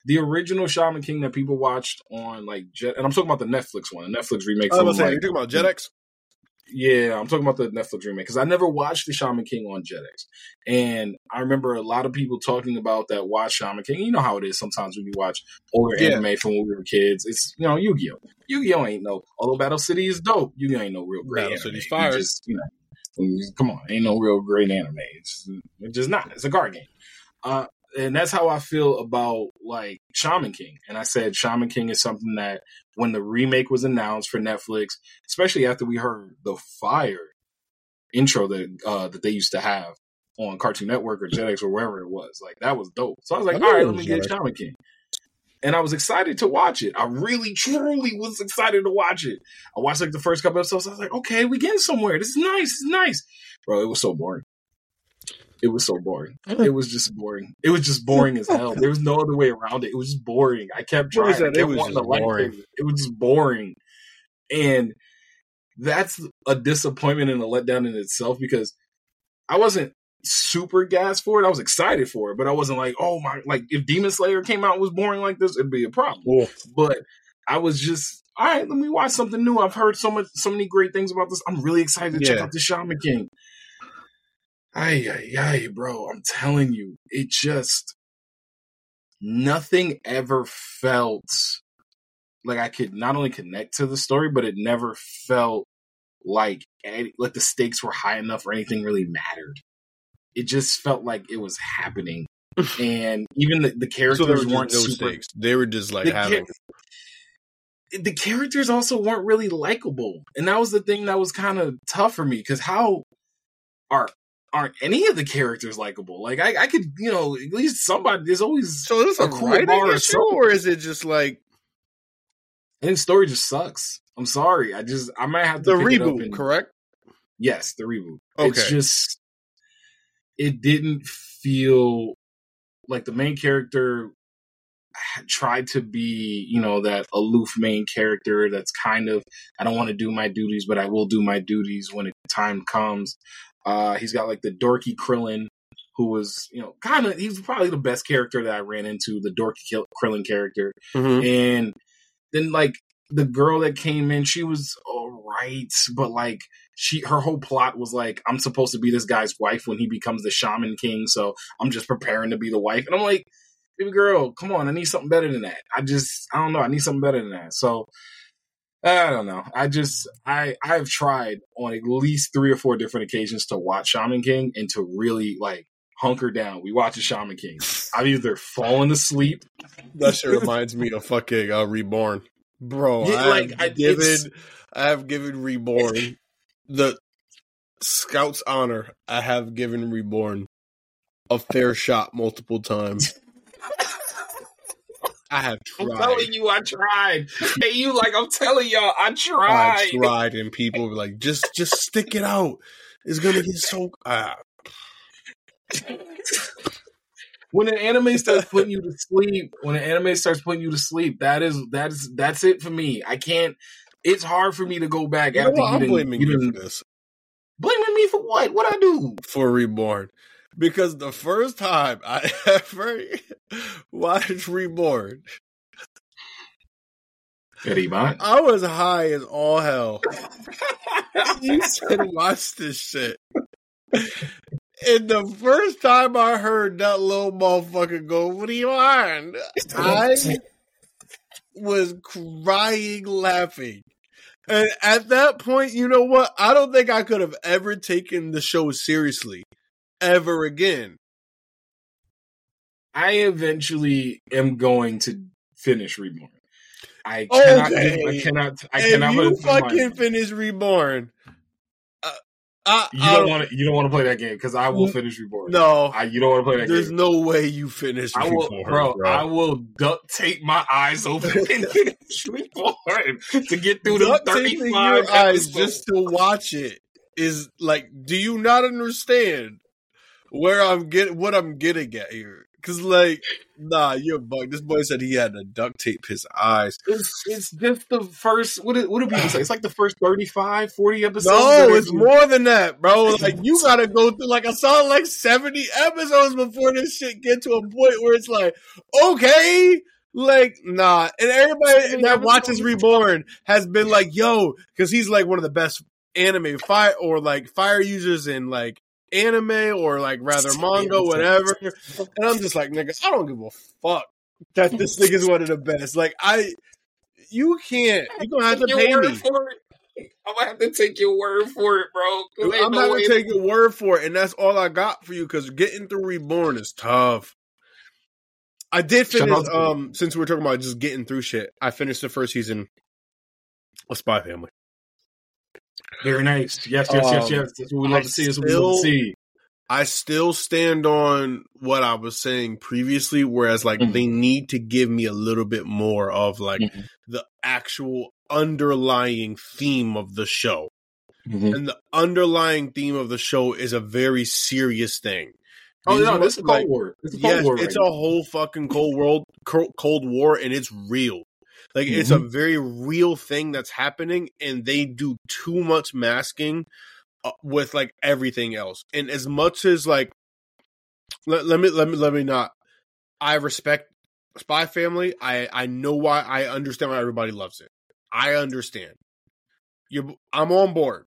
Speaker 1: the original Shaman King that people watched on like Jet, and I'm talking about the Netflix one, the Netflix remake.
Speaker 3: I was
Speaker 1: from,
Speaker 3: gonna say,
Speaker 1: like,
Speaker 3: you're talking about Jetix?
Speaker 1: Yeah, I'm talking about the Netflix remake because I never watched the Shaman King on Jetix, and I remember a lot of people talking about that watch Shaman King. You know how it is sometimes when you watch older
Speaker 3: Yeah.
Speaker 1: anime from when we were kids. It's you know Yu Gi Oh. Yu Gi Oh ain't no. Although Battle City is dope, Yu Gi Oh ain't no real great.
Speaker 3: Battle
Speaker 1: anime.
Speaker 3: City's
Speaker 1: You
Speaker 3: fire.
Speaker 1: Just, you know, come on, ain't no real great anime. It's, it's just not. It's a card game. Uh, and that's how I feel about like Shaman King. And I said Shaman King is something that when the remake was announced for Netflix, especially after we heard the fire intro that uh, that they used to have on Cartoon Network or Jetix or wherever it was, like that was dope. So I was like,
Speaker 3: I
Speaker 1: all right, let me get. Shaman King. And I was excited to watch it. I really, truly was excited to watch it. I watched like the first couple episodes. I was like, okay, we getting somewhere. This is nice. This is nice. Bro, it was so boring. It was so boring. It was just boring. It was just boring as hell. There was no other way around it. It was just boring. I kept trying. I kept
Speaker 3: It was just boring.
Speaker 1: it. It was just boring. And that's a disappointment and a letdown in itself because I wasn't super gassed for it. I was excited for it, but I wasn't like, oh my, like if Demon Slayer came out and was boring like this, it'd be a problem. But I was just, all right, let me watch something new. I've heard so much, so many great things about this. I'm really excited to check out the Shaman King. Ay, ay, ay, bro. I'm telling you, it just, nothing ever felt like I could not only connect to the story, but it never felt like any- like the stakes were high enough or anything really mattered. It just felt like it was happening, *laughs* and even the, the characters
Speaker 3: So were
Speaker 1: weren't
Speaker 3: no
Speaker 1: super.
Speaker 3: stakes. They were just like
Speaker 1: the,
Speaker 3: having.
Speaker 1: char- the characters also weren't really likable, and that was the thing that was kind of tough for me because how are aren't any of the characters likable. Like I, I could, you know, at least somebody. There's always
Speaker 3: So is this a,
Speaker 1: A cool bar or something.
Speaker 3: or is it just like
Speaker 1: and the story just sucks. I'm sorry. I just I might have to
Speaker 3: the
Speaker 1: pick it up
Speaker 3: reboot?
Speaker 1: and-
Speaker 3: Correct.
Speaker 1: Yes, the reboot.
Speaker 3: Okay.
Speaker 1: It's just it didn't feel like the main character tried to be, you know, that aloof main character that's kind of I don't want to do my duties, but I will do my duties when the time comes. Uh he's got like the dorky Krillin who was, you know, kind of he was probably the best character that I ran into, the dorky Krillin character.
Speaker 3: Mhm.
Speaker 1: And then like the girl that came in, she was all right, but like she her whole plot was like I'm supposed to be this guy's wife when he becomes the shaman king, so I'm just preparing to be the wife. And I'm like, baby girl, come on, I need something better than that. I just I don't know, I need something better than that. So I don't know. I just I I've tried on at least three or four different occasions to watch Shaman King and to really like hunker down. We watch a Shaman King. I've either fallen asleep
Speaker 3: That shit reminds me of fucking uh, Reborn, bro.
Speaker 1: Yeah, like,
Speaker 3: have
Speaker 1: I-
Speaker 3: given, I have given Reborn the Scout's honor. I have given Reborn a fair shot multiple times. I have tried.
Speaker 1: I'm telling you, I tried. hey, you like I'm telling y'all, I
Speaker 3: I
Speaker 1: tried.
Speaker 3: tried, and people were like, "Just, just stick it out. It's gonna get so." Ah.
Speaker 1: when an anime starts putting you to sleep, when an anime starts putting you to sleep, that is that is that's it for me. I can't. It's hard for me to go back
Speaker 3: You
Speaker 1: after
Speaker 3: what?
Speaker 1: you
Speaker 3: I'm blaming
Speaker 1: you
Speaker 3: you for this.
Speaker 1: blaming me for what? What I do?
Speaker 3: for Reborn because the first time I *laughs* ever watched Reborn,
Speaker 1: Bond.
Speaker 3: I was high as all hell. *laughs* You said watch this shit. And the first time I heard that little motherfucker go, What do you want? I was crying laughing. And at that point, you know what? I don't think I could have ever taken the show seriously ever again.
Speaker 1: I eventually am going to finish Reborn. I cannot.
Speaker 3: Okay.
Speaker 1: I cannot. I
Speaker 3: if
Speaker 1: cannot.
Speaker 3: you
Speaker 1: put it in my
Speaker 3: fucking finish Reborn, uh, I,
Speaker 1: You don't want to. You don't want to play that game because I will finish Reborn.
Speaker 3: No,
Speaker 1: I, you don't want to play that game
Speaker 3: there's
Speaker 1: game.
Speaker 3: no way you finish
Speaker 1: I will,
Speaker 3: Reborn,
Speaker 1: bro, I will duct tape my eyes open *laughs* and finish Reborn to get through the
Speaker 3: Duct taping
Speaker 1: thirty-five
Speaker 3: your eyes just to watch it is like, do you not understand where I'm getting what I'm getting at here? Because like, nah, you're a bug. This boy said he had to duct tape his eyes.
Speaker 1: It's, it's just the first. What do, what do people say? It's like the first 35, 40 episodes.
Speaker 3: No, it's
Speaker 1: are-
Speaker 3: more than that, bro. Like you *laughs* gotta go through like I saw like 70 episodes before this shit get to a point where it's like, okay, like nah. And everybody that watches Reborn has been like, yo, because he's like one of the best anime fire or like fire users in like anime or like rather *laughs* manga, whatever. And I'm just like, nigga, I don't give a fuck that this *laughs* nigga's one of the best. Like I you can't. You're gonna have to pay me.
Speaker 1: I'm gonna have to take your word for it, bro.
Speaker 3: I'm
Speaker 1: no
Speaker 3: not gonna take your word for it, and that's all I got for you. Because getting through Reborn is tough. I did finish. Um, since we're talking about just getting through shit, I finished the first season of Spy Family.
Speaker 1: Very nice. Yes, yes, yes,
Speaker 3: Um,
Speaker 1: yes. That's what we love
Speaker 3: I
Speaker 1: to see. That's what we love to see.
Speaker 3: I still stand on what I was saying previously, whereas like
Speaker 1: Mhm.
Speaker 3: they need to give me a little bit more of like
Speaker 1: Mhm.
Speaker 3: the actual underlying theme of the show.
Speaker 1: Mhm.
Speaker 3: And the underlying theme of the show is a very serious thing.
Speaker 1: Oh no, this is Cold
Speaker 3: like,
Speaker 1: War. This is Cold
Speaker 3: Yes,
Speaker 1: War.
Speaker 3: it's
Speaker 1: right
Speaker 3: a whole fucking cold world, cold war, and it's real. Like it's
Speaker 1: Mm-hmm.
Speaker 3: a very real thing that's happening, and they do too much masking uh, with like everything else. And as much as like, let, let me let me let me not. I respect Spy Family. I I know why. I understand why everybody loves it. I understand. You, I'm on board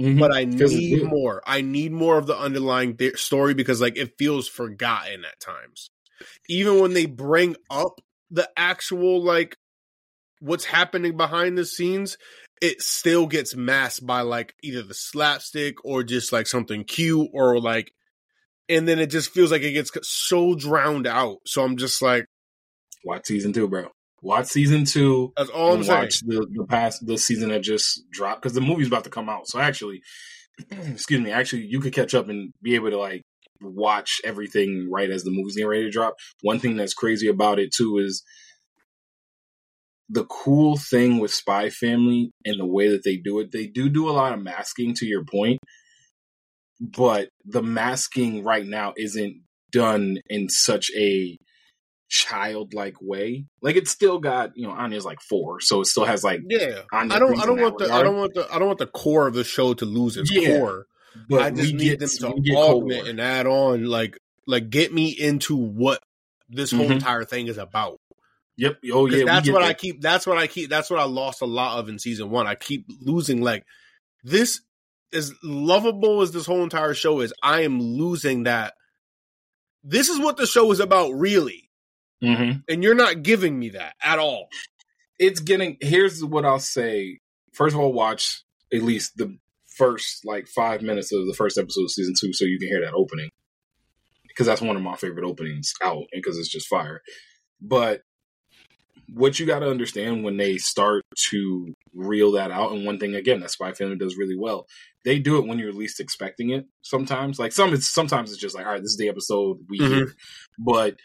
Speaker 1: Mhm.
Speaker 3: but I need more. I need more of the underlying th- story because like it feels forgotten at times. Even when they bring up the actual like what's happening behind the scenes, it still gets masked by like either the slapstick or just like something cute or like and then it just feels like it gets so drowned out. So I'm just like
Speaker 1: Watch season two, bro. Watch season two.
Speaker 3: that's all I'm
Speaker 1: and
Speaker 3: saying.
Speaker 1: watch the the past the season that just dropped because the movie's about to come out. So actually, *clears throat* excuse me, actually, you could catch up and be able to like watch everything right as the movie's getting ready to drop. One thing that's crazy about it too is the cool thing with Spy Family and the way that they do it. They do do a lot of masking, to your point, but the masking right now isn't done in such a childlike way. Like it's still got you know Anya's like four, so it still has like
Speaker 3: Yeah,
Speaker 1: Anya
Speaker 3: I don't. I don't want the. I don't want the. I don't want the core of the show to lose its
Speaker 1: Yeah,
Speaker 3: core.
Speaker 1: But
Speaker 3: I just need
Speaker 1: get
Speaker 3: them to augment and add on, like, like get me into what this whole
Speaker 1: Mhm.
Speaker 3: entire thing is about.
Speaker 1: Yep. Oh yeah.
Speaker 3: that's
Speaker 1: get
Speaker 3: what I keep. That's what I keep. That's what I lost a lot of in season one. I keep losing. Like this, as lovable as this whole entire show is, I am losing that. This is what the show is about, really,
Speaker 1: Mhm.
Speaker 3: and you're not giving me that at all.
Speaker 1: It's getting. Here's what I'll say. First of all, watch at least the first like five minutes of the first episode of season two, so you can hear that opening. Because that's one of my favorite openings out, and because it's just fire. But what you got to understand when they start to reel that out, and one thing again that Spy Family does really well, they do it when you're least expecting it. Sometimes, like some, it's sometimes it's just like, all right, this is the episode we
Speaker 3: Mhm.
Speaker 1: hear, but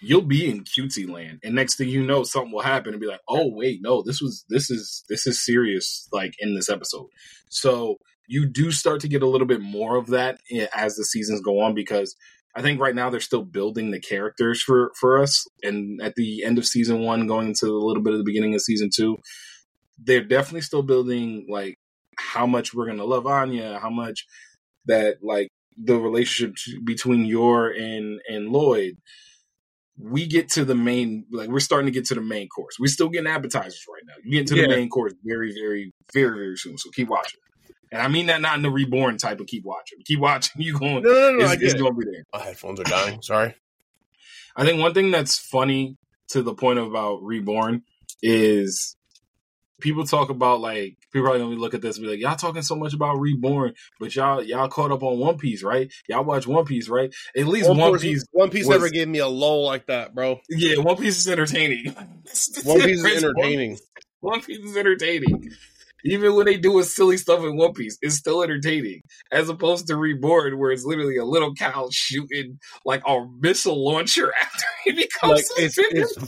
Speaker 1: you'll be in cutesy land, and next thing you know, something will happen and be like, oh wait, no, this was this is this is serious, like in this episode. So you do start to get a little bit more of that as the seasons go on because I think right now they're still building the characters for for us, and at the end of season one, going into a little bit of the beginning of season two, they're definitely still building like how much we're gonna love Anya, how much that like the relationship between Yor and and Loid. We get to the main, like we're starting to get to the main course. We're still getting appetizers right now. You get to
Speaker 3: Yeah.
Speaker 1: the main course very, very, very, very soon. So keep watching. And I mean that not in the reborn type of keep watching. Keep watching. *laughs* You going?
Speaker 3: No, no, no.
Speaker 1: It's, it's going to be there.
Speaker 3: My headphones are dying. Sorry.
Speaker 1: I think one thing that's funny to the point about Reborn is people talk about like people probably gonna look at this and be like, y'all talking so much about Reborn, but y'all y'all caught up on One Piece, right? Y'all watch One Piece, right? At least One,
Speaker 3: Piece,
Speaker 1: Piece,
Speaker 3: One Piece
Speaker 1: was-
Speaker 3: never gave me a lull like that, bro.
Speaker 1: yeah, One Piece is entertaining.
Speaker 3: One Piece is *laughs* entertaining.
Speaker 1: One Piece is entertaining. Even when they do a silly stuff in One Piece, it's still entertaining. As opposed to Reborn, where it's literally a little cow shooting like a missile launcher *laughs* after he becomes
Speaker 3: Like
Speaker 1: a
Speaker 3: it's, it's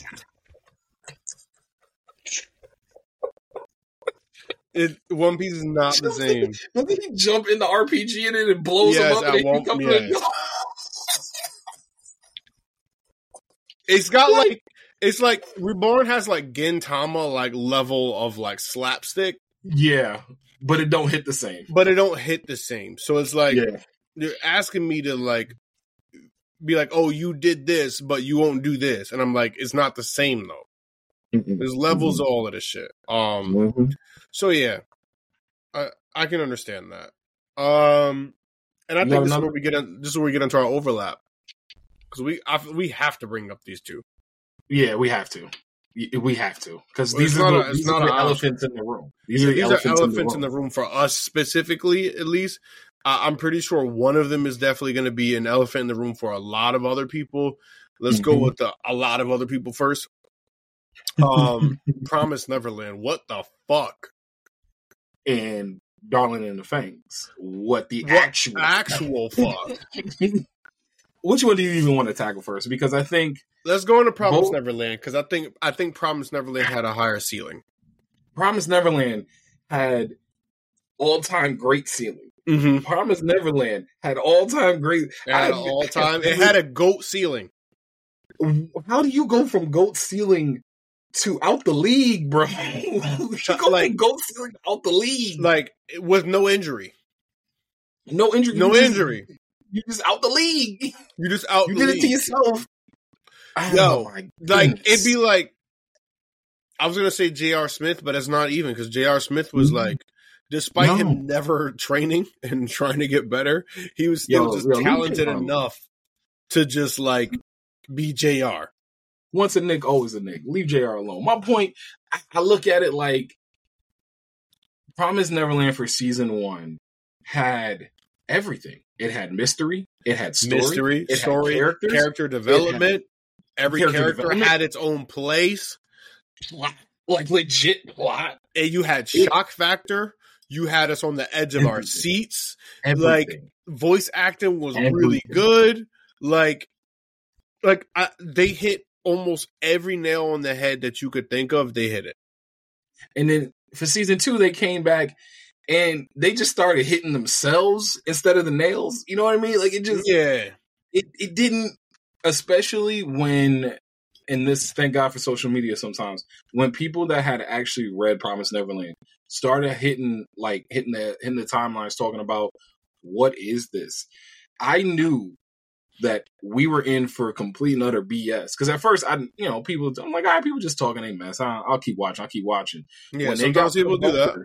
Speaker 3: it, One Piece is not the *laughs* same.
Speaker 1: Doesn't he jump in the RPG and it blows
Speaker 3: Yes,
Speaker 1: him up and he
Speaker 3: one-
Speaker 1: becomes
Speaker 3: yes. It's got like it's like Reborn has like Gintama like level of like slapstick,
Speaker 1: Yeah, but it don't hit the same.
Speaker 3: but it don't hit the same. So it's like
Speaker 1: yeah,
Speaker 3: you're asking me to like be like, oh, you did this, but you won't do this, and I'm like, it's not the same though. There's levels
Speaker 1: Mm-hmm.
Speaker 3: of all of this shit. Um, so yeah, I I can understand that. Um, and I
Speaker 1: You
Speaker 3: think
Speaker 1: have
Speaker 3: this is
Speaker 1: another-
Speaker 3: where we get in, this is where we get into our overlap because we I, we have to bring up these two.
Speaker 1: yeah, we have to. We have to because
Speaker 3: Well,
Speaker 1: these are the,
Speaker 3: a-
Speaker 1: these are the
Speaker 3: an
Speaker 1: elephants in the room. These
Speaker 3: Yeah,
Speaker 1: are the
Speaker 3: these
Speaker 1: elephants,
Speaker 3: are elephants
Speaker 1: in the room.
Speaker 3: room for us specifically, at least. Uh, I'm pretty sure one of them is definitely going to be an elephant in the room for a lot of other people. Let's go
Speaker 1: Mhm.
Speaker 3: with the a lot of other people first. Um, *laughs* Promise Neverland. What the fuck?
Speaker 1: and Darling in the Franxx. What the
Speaker 3: What
Speaker 1: actual
Speaker 3: Actual *laughs* fuck. *laughs*
Speaker 1: Which one do you even want to tackle first? Because I think
Speaker 3: Let's go into Promise
Speaker 1: Both-
Speaker 3: Neverland because I think I think Promise Neverland had a higher ceiling.
Speaker 1: Promise Neverland had all time great ceiling.
Speaker 3: Mm-hmm.
Speaker 1: Promise Neverland had all time great.
Speaker 3: It had all time. It had a goat ceiling.
Speaker 1: How do you go from goat ceiling to out the league, bro? *laughs* you go
Speaker 3: Like-
Speaker 1: from goat ceiling out the league.
Speaker 3: Like with no injury,
Speaker 1: no injury.
Speaker 3: no injury.
Speaker 1: You just out the league.
Speaker 3: You just out.
Speaker 1: You did it to yourself.
Speaker 3: Yo,
Speaker 1: Oh
Speaker 3: Like it'd be like I was gonna say J.R. Smith, but it's not even because J.R. Smith was
Speaker 1: Mhm.
Speaker 3: like, despite
Speaker 1: No.
Speaker 3: him never training *laughs* and trying to get better, he was still
Speaker 1: Yo,
Speaker 3: just talented enough to just like be J.R.
Speaker 1: once a Knick, always a Knick. Leave JR alone. My point, I, I look at it like Promise Neverland for season one had everything. It had mystery. It had story.
Speaker 3: Mystery,
Speaker 1: it
Speaker 3: story,
Speaker 1: characters,
Speaker 3: character development. Every
Speaker 1: character
Speaker 3: character
Speaker 1: development.
Speaker 3: had its own place.
Speaker 1: plot, like legit plot.
Speaker 3: And you had shock factor. You had us on the edge of our
Speaker 1: Everything.
Speaker 3: seats.
Speaker 1: Everything.
Speaker 3: Voice acting was really good. Like, like I, they hit almost every nail on the head that you could think of. They hit it.
Speaker 1: And then for season two, they came back and they just started hitting themselves instead of the nails. You know what I mean? Like it just
Speaker 3: Yeah,
Speaker 1: it, it didn't especially when and this thank God for social media sometimes, when people that had actually read Promise Neverland started hitting like hitting the hitting the timelines talking about what is this? I knew that we were in for complete and utter BS. Because at first, I, you know, people, I'm like, all right, people just talking a mess. I, I'll keep watching. I'll keep watching
Speaker 3: yeah.
Speaker 1: when they got
Speaker 3: Sometimes people do that.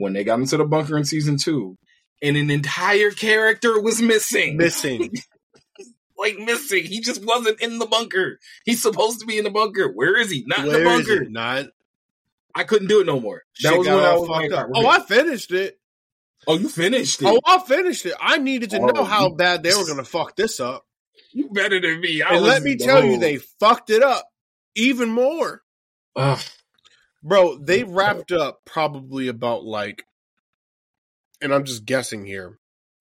Speaker 1: When they got into the bunker in season two, and an entire character was missing,
Speaker 3: Missing. *laughs*
Speaker 1: like missing. He just wasn't in the bunker. He's supposed to be in the bunker. Where is he? Not in the
Speaker 3: Where
Speaker 1: bunker.
Speaker 3: Not.
Speaker 1: I couldn't do it no more. That
Speaker 3: Shit
Speaker 1: was when I was
Speaker 3: fucked
Speaker 1: like,
Speaker 3: up. Oh, I finished it.
Speaker 1: oh, you finished it.
Speaker 3: Oh, I finished it. I needed to
Speaker 1: Oh,
Speaker 3: know how bad they were *laughs* going to fuck this up.
Speaker 1: you better than me. I
Speaker 3: And let me tell you, they fucked it up even more.
Speaker 1: Ugh.
Speaker 3: Bro, they wrapped up probably about like, and I'm just guessing here,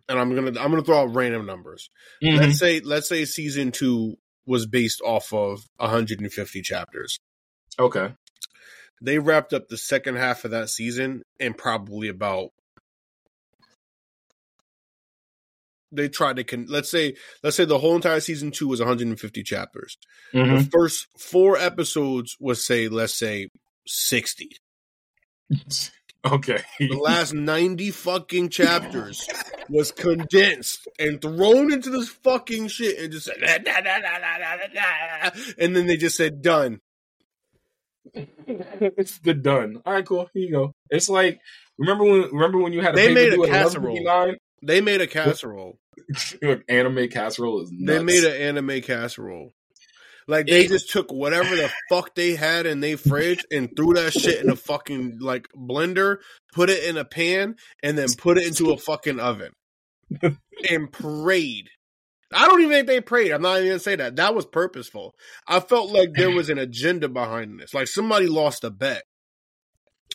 Speaker 3: and I'm gonna I'm gonna throw out random numbers.
Speaker 1: Mhm.
Speaker 3: Let's say let's say season two was based off of 150 chapters.
Speaker 1: Okay.
Speaker 3: They wrapped up the second half of that season and probably about. They tried to con- let's say let's say the whole entire season two was 150 chapters.
Speaker 1: Mhm.
Speaker 3: The first four episodes was say let's say 60.
Speaker 1: Okay.
Speaker 3: The last 90 fucking chapters was condensed and thrown into this fucking shit and just said, "Da, da, da, da, da, da, da," and then they just said, done. *laughs*
Speaker 1: it's the done. All right, cool. Here you go. It's like remember when remember when you had to
Speaker 3: They made a casserole.
Speaker 1: $11.59?
Speaker 3: They made a casserole.
Speaker 1: anime casserole is nuts.
Speaker 3: They made an anime casserole. Like they just took whatever the fuck they had in their fridge and threw that shit in a fucking like blender, put it in a pan, and then put it into a fucking oven. and prayed. I don't even think they prayed. I'm not even gonna say that. That was purposeful. I felt like there was an agenda behind this. Like somebody lost a bet.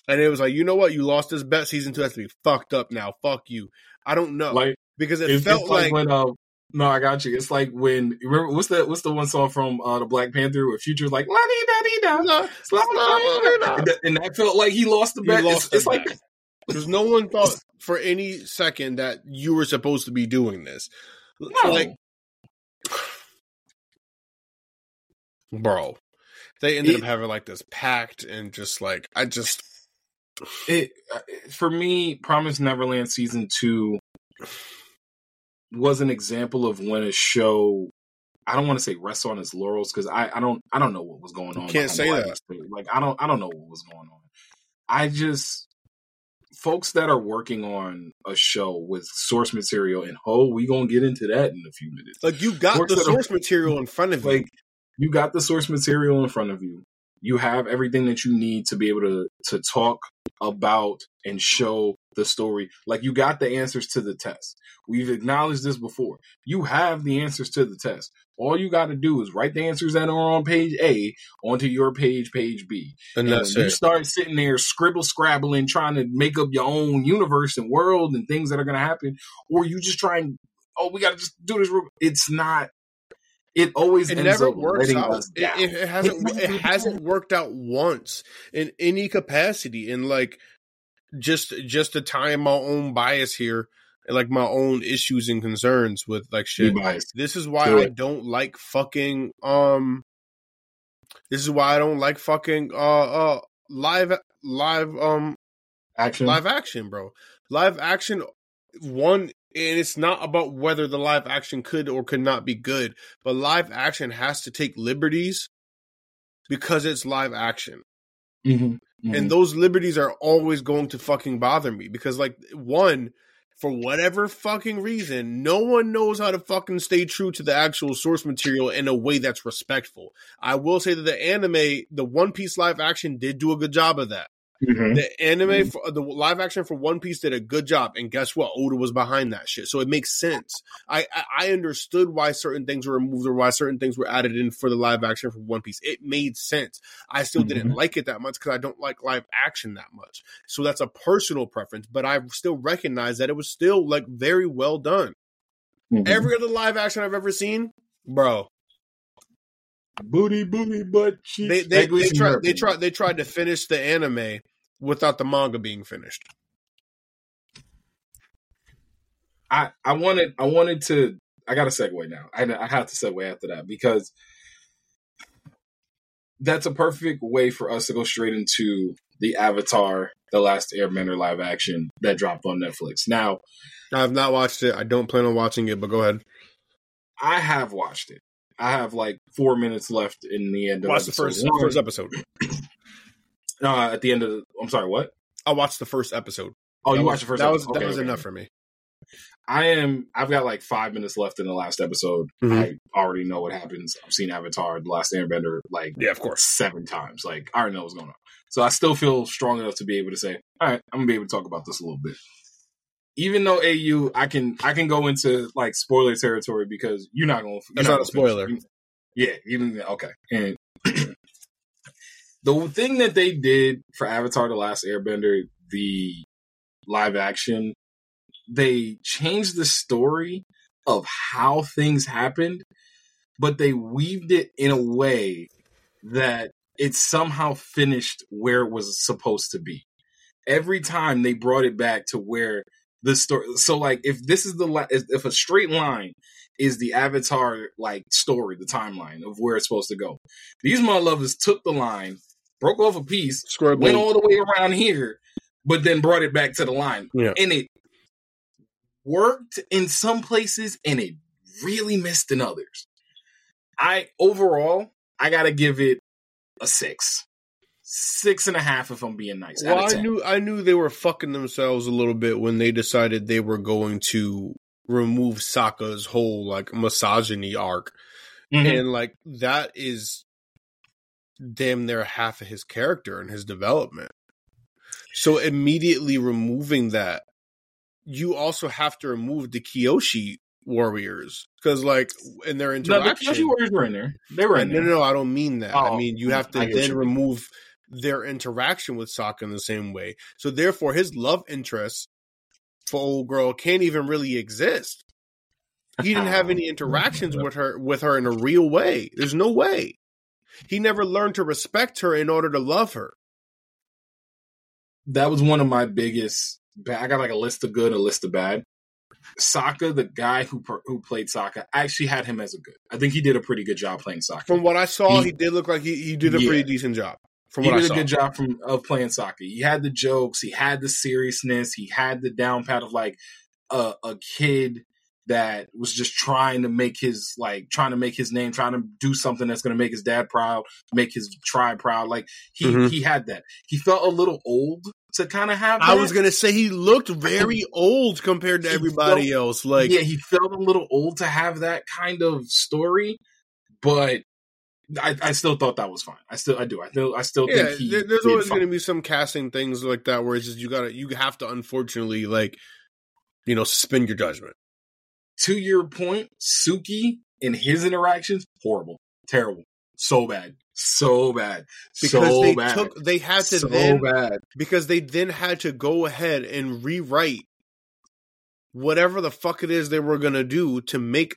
Speaker 3: And it was like, you know what? You lost this bet. Season two has to be fucked up now. Fuck you. I don't know.
Speaker 1: like
Speaker 3: because it felt
Speaker 1: like,
Speaker 3: like,
Speaker 1: when uh no, I got you. It's like when remember what's the what's the one song from uh the Black Panther where Future's like la di da di da and that- felt like he lost the
Speaker 3: He
Speaker 1: bet.
Speaker 3: lost
Speaker 1: it's it's
Speaker 3: the
Speaker 1: like
Speaker 3: bet. Because no one thought for any second that you were supposed to be doing this.
Speaker 1: no.
Speaker 3: Like, bro, they ended
Speaker 1: It-
Speaker 3: up having like this pact and just like I just
Speaker 1: it uh, for me promise neverland season two was an example of when a show i don't want to say rests on its laurels because I, I don't i don't know what was going on
Speaker 3: can't say that.
Speaker 1: like i don't i don't know what was going on i just folks that are working on a show with source material and oh we gonna get into that in a few minutes
Speaker 3: like you got
Speaker 1: Works
Speaker 3: the source material in front of you.
Speaker 1: like you got the source material in front of you you have everything that you need to be able to to talk about and show the story like you got the answers to the test we've acknowledged this before you have the answers to the test all you got to do is write the answers that are on page a onto your page page b
Speaker 3: and
Speaker 1: and
Speaker 3: that's
Speaker 1: when you
Speaker 3: it.
Speaker 1: start sitting there scribble scrabbling trying to make up your own universe and world and things that are going to happen or you just try and oh we got to just do this it's not it always
Speaker 3: It
Speaker 1: ends
Speaker 3: never
Speaker 1: up
Speaker 3: works
Speaker 1: letting
Speaker 3: out.
Speaker 1: us
Speaker 3: It, it, it hasn't.
Speaker 1: It
Speaker 3: It hasn't. worked out once in any capacity. And like, just just to tie in my own bias here, and like my own issues and concerns with like shit. This is why
Speaker 1: Do
Speaker 3: I
Speaker 1: it.
Speaker 3: don't like fucking um. This is why I don't like fucking uh uh live live um
Speaker 1: Action.
Speaker 3: live action, bro. Live action one and it's not about whether the live action could or could not be good, but live action has to take liberties because it's live action.
Speaker 1: Mhm. Mhm.
Speaker 3: And those liberties are always going to fucking bother me because like one for whatever fucking reason, no one knows how to fucking stay true to the actual source material in a way that's respectful. I will say that the anime, the One Piece live action did do a good job of that.
Speaker 1: Mhm.
Speaker 3: The anime, for, the live action for One Piece did a good job, and guess what? Oda was behind that shit, so it makes sense. I, I I understood why certain things were removed or why certain things were added in for the live action for One Piece. It made sense. I still didn't
Speaker 1: Mhm.
Speaker 3: like it that much because I don't like live action that much. So that's a personal preference, but I still recognize that it was still like very well done.
Speaker 1: Mhm.
Speaker 3: Every other live action I've ever seen, bro,
Speaker 1: booty, booty, butt cheeks.
Speaker 3: they they, they tried they tried they tried to finish the anime without the manga being finished.
Speaker 1: I I wanted I wanted to I got a segue now. I I have to segue after that because that's a perfect way for us to go straight into the Avatar: The Last Airbender live action that dropped on Netflix. Now
Speaker 3: I have not watched it. I don't plan on watching it, but go ahead.
Speaker 1: I have watched it. I have like four minutes left in the end of
Speaker 3: Watch the first
Speaker 1: one.
Speaker 3: first episode. *clears throat*
Speaker 1: Uh, at the end of the, I'm sorry, what?
Speaker 3: I watched the first episode.
Speaker 1: Oh,
Speaker 3: That
Speaker 1: you
Speaker 3: was-
Speaker 1: watched the first.
Speaker 3: That was
Speaker 1: episode.
Speaker 3: that was
Speaker 1: okay.
Speaker 3: enough for me.
Speaker 1: I am. I've got like five minutes left in the last episode.
Speaker 3: Mhm.
Speaker 1: I already know what happens. I've seen Avatar: The Last Airbender like
Speaker 3: Yeah, of course.
Speaker 1: seven times. Like I already know what's going on. So I still feel strong enough to be able to say, all right, I'm gonna be able to talk about this a little bit. Even though AU, I can I can go into like spoiler territory because you're not gonna. You're
Speaker 3: That's not a spoiler.
Speaker 1: finish. Yeah, even okay. And *clears throat* the thing that they did for Avatar: The Last Airbender, the live action, they changed the story of how things happened, but they weaved it in a way that it somehow finished where it was supposed to be. Every time they brought it back to where the story. So, like, if this is the la- if a straight line is the Avatar like story, the timeline of where it's supposed to go, these motherfuckers took the line, broke off a piece, went all the way around here, but then brought it back to the line.
Speaker 3: Yeah.
Speaker 1: And it worked in some places and it really missed in others. I overall, I gotta give it a six. Six and a half if I'm being nice.
Speaker 3: Well, I knew I knew they were fucking themselves a little bit when they decided they were going to remove Sokka's whole like misogyny arc,
Speaker 1: Mhm.
Speaker 3: and like that is damn near half of his character and his development. So immediately removing that, you also have to remove the Kyoshi warriors because like in their
Speaker 1: No, the
Speaker 3: interaction.
Speaker 1: Kyoshi Warriors were in there. They were uh, in
Speaker 3: No,
Speaker 1: there.
Speaker 3: no, no, no I don't mean that. I
Speaker 1: Oh,
Speaker 3: mean you have to
Speaker 1: I
Speaker 3: then
Speaker 1: you
Speaker 3: remove their interaction with Sokka in the same way. So therefore, his love interest for old girl can't even really exist. He didn't have *laughs* any interactions with her with her in a real way. There's no way. He never learned to respect her in order to love her.
Speaker 1: That was one of my biggest. I got like a list of good, a list of bad. Sokka, the guy who who played Sokka, I actually had him as a good. I think he did a pretty good job playing Sokka.
Speaker 3: From what I saw,
Speaker 1: He-
Speaker 3: he, did look like he, he did a
Speaker 1: Yeah.
Speaker 3: pretty decent job. From
Speaker 1: he
Speaker 3: what I saw, he did
Speaker 1: a good job from of playing Sokka. He had the jokes, he had the seriousness, he had the down pat of like a a kid that was just trying to make his like trying to make his name, trying to do something that's going to make his dad proud, make his tribe proud. Like he
Speaker 3: Mhm.
Speaker 1: he had that. He felt a little old to kind of have.
Speaker 3: I was gonna say he looked very *laughs* old compared to
Speaker 1: He
Speaker 3: everybody
Speaker 1: felt-
Speaker 3: else. Like
Speaker 1: yeah, he felt a little old to have that kind of story, but I, I still thought that was fine. I still I do. I still I still
Speaker 3: yeah,
Speaker 1: think he
Speaker 3: there's always going to be some casting things like that where it's just you gotta you have to unfortunately like you know suspend your judgment.
Speaker 1: To your point, Suki and his interactions, horrible, terrible, so bad, so bad,
Speaker 3: because
Speaker 1: so
Speaker 3: they
Speaker 1: bad,
Speaker 3: took they had to
Speaker 1: so
Speaker 3: then
Speaker 1: bad.
Speaker 3: because they then had to go ahead and rewrite whatever the fuck it is they were gonna do to make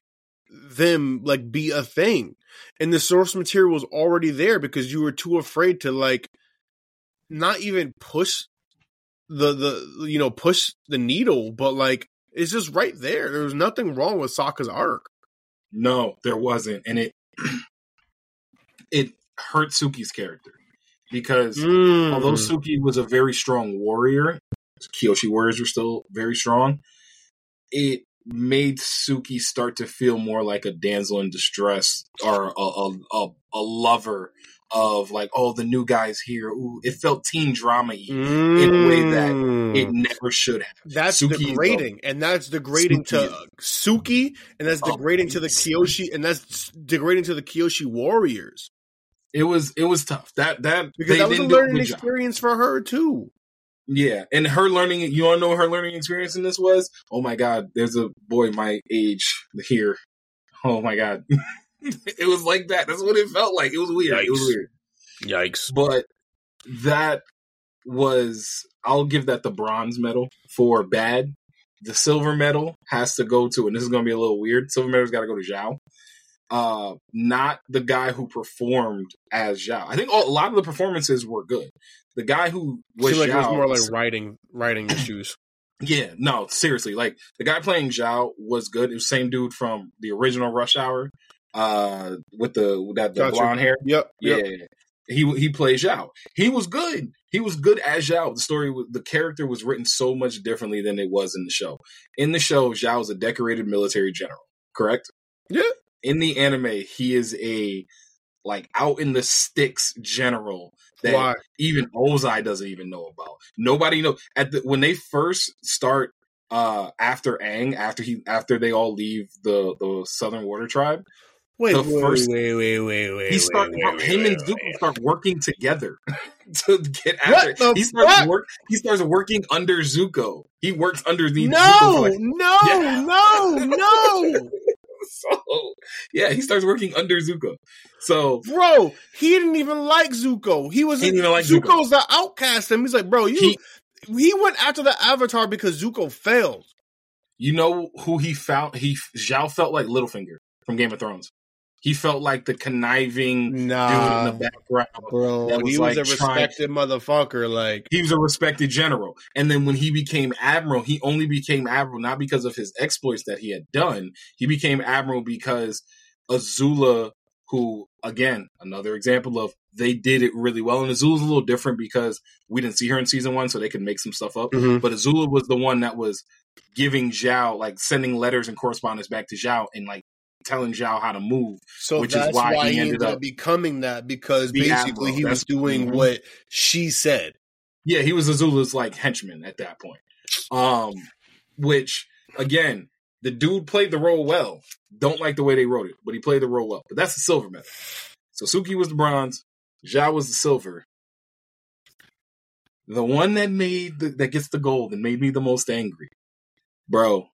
Speaker 3: them like be a thing. And the source material was already there because you were too afraid to like not even push the the you know push the needle but like it's just right there there was nothing wrong with Sokka's arc
Speaker 1: No, there wasn't, and it *clears throat* it hurt Suki's character because
Speaker 3: Mm.
Speaker 1: although Suki was a very strong warrior, Kyoshi warriors were still very strong. It made Suki start to feel more like a damsel in distress or a a, a, a lover of like, oh, the new guy's here. Ooh, it felt teen drama y. in a way that It mm. never should have.
Speaker 3: That's
Speaker 1: Suki
Speaker 3: degrading, and that's degrading
Speaker 1: Suki
Speaker 3: to Suki, and that's
Speaker 1: Oh,
Speaker 3: degrading to the Kyoshi, and that's degrading to the Kyoshi warriors.
Speaker 1: it was it was tough. That that
Speaker 3: because that was a
Speaker 1: a
Speaker 3: learning
Speaker 1: job.
Speaker 3: experience for her too.
Speaker 1: Yeah, and her learning. You to know her learning experience in this was? Oh my god, there's a boy my age here. Oh my god, *laughs* *laughs* it was like that. That's what it felt like. It was weird. It was
Speaker 3: Yikes.
Speaker 1: weird.
Speaker 3: Yikes!
Speaker 1: But that was. I'll give that the bronze medal for bad. The silver medal has to go to, and this is going to be a little weird. Silver medal's got to go to Zhao. Uh, not the guy who performed as Zhao. I think all, a lot of the performances were good. The guy who was
Speaker 3: Seemed like it was
Speaker 1: Zhao
Speaker 3: more like writing writing *coughs* issues.
Speaker 1: yeah, no, seriously. Like the guy playing Zhao was good. It was same dude from the original Rush Hour, uh, with the with that the
Speaker 3: Gotcha.
Speaker 1: blonde hair.
Speaker 3: Yep.
Speaker 1: Yeah,
Speaker 3: yep.
Speaker 1: he he plays Zhao. He was good. He was good as Zhao. The story, the character was written so much differently than it was in the show. In the show, Zhao is a decorated military general. Correct.
Speaker 3: Yeah.
Speaker 1: In the anime, he is a like out in the sticks general that
Speaker 3: Why?
Speaker 1: even Ozai doesn't even know about. Nobody know at the when they first start uh after Aang, after he after they all leave the the Southern Water Tribe,
Speaker 3: Wait,
Speaker 1: the
Speaker 3: wait,
Speaker 1: first-
Speaker 3: wait, wait, wait, wait.
Speaker 1: he start
Speaker 3: wait, wait,
Speaker 1: him and Zuko start working together *laughs* to get
Speaker 3: What
Speaker 1: after.
Speaker 3: the
Speaker 1: he starts
Speaker 3: fuck?
Speaker 1: work. He starts working under Zuko. He works underneath. Zuko
Speaker 3: No,
Speaker 1: for like-
Speaker 3: no,
Speaker 1: Yeah.
Speaker 3: no, no, *laughs*
Speaker 1: so yeah, he starts working under Zuko. So
Speaker 3: bro. He didn't even like Zuko. He was
Speaker 1: He didn't even like Zuko.
Speaker 3: Zuko's the outcast. And he's like, bro, you.
Speaker 1: He-
Speaker 3: He, went after the Avatar because Zuko failed.
Speaker 1: you know who he found? He Zhao felt like Littlefinger from Game of Thrones. He felt like the conniving dude in the background.
Speaker 3: bro.
Speaker 1: was,
Speaker 3: he was
Speaker 1: like,
Speaker 3: a
Speaker 1: trying-
Speaker 3: respected motherfucker. Like,
Speaker 1: he was a respected general. And then when he became admiral, he only became admiral not because of his exploits that he had done. He became admiral because Azula, who again, another example of they did it really well. And Azula's a little different because we didn't see her in season one, so they could make some stuff up.
Speaker 3: Mhm.
Speaker 1: But Azula was the one that was giving Zhao, like sending letters and correspondence back to Zhao and like telling Zhao how to move.
Speaker 3: so
Speaker 1: Which is why
Speaker 3: why,
Speaker 1: he ended
Speaker 3: ended up becoming that because basically
Speaker 1: admiral.
Speaker 3: he was
Speaker 1: That's-
Speaker 3: doing
Speaker 1: Mhm.
Speaker 3: what she said.
Speaker 1: Yeah, he was Azula's like henchman at that point. Um, which again, the dude played the role well. Don't like the way they wrote it, but he played the role well. But that's the silver medal. So Suki was the bronze, Zhao was the silver. The one that made the, that gets the gold and made me the most angry, bro.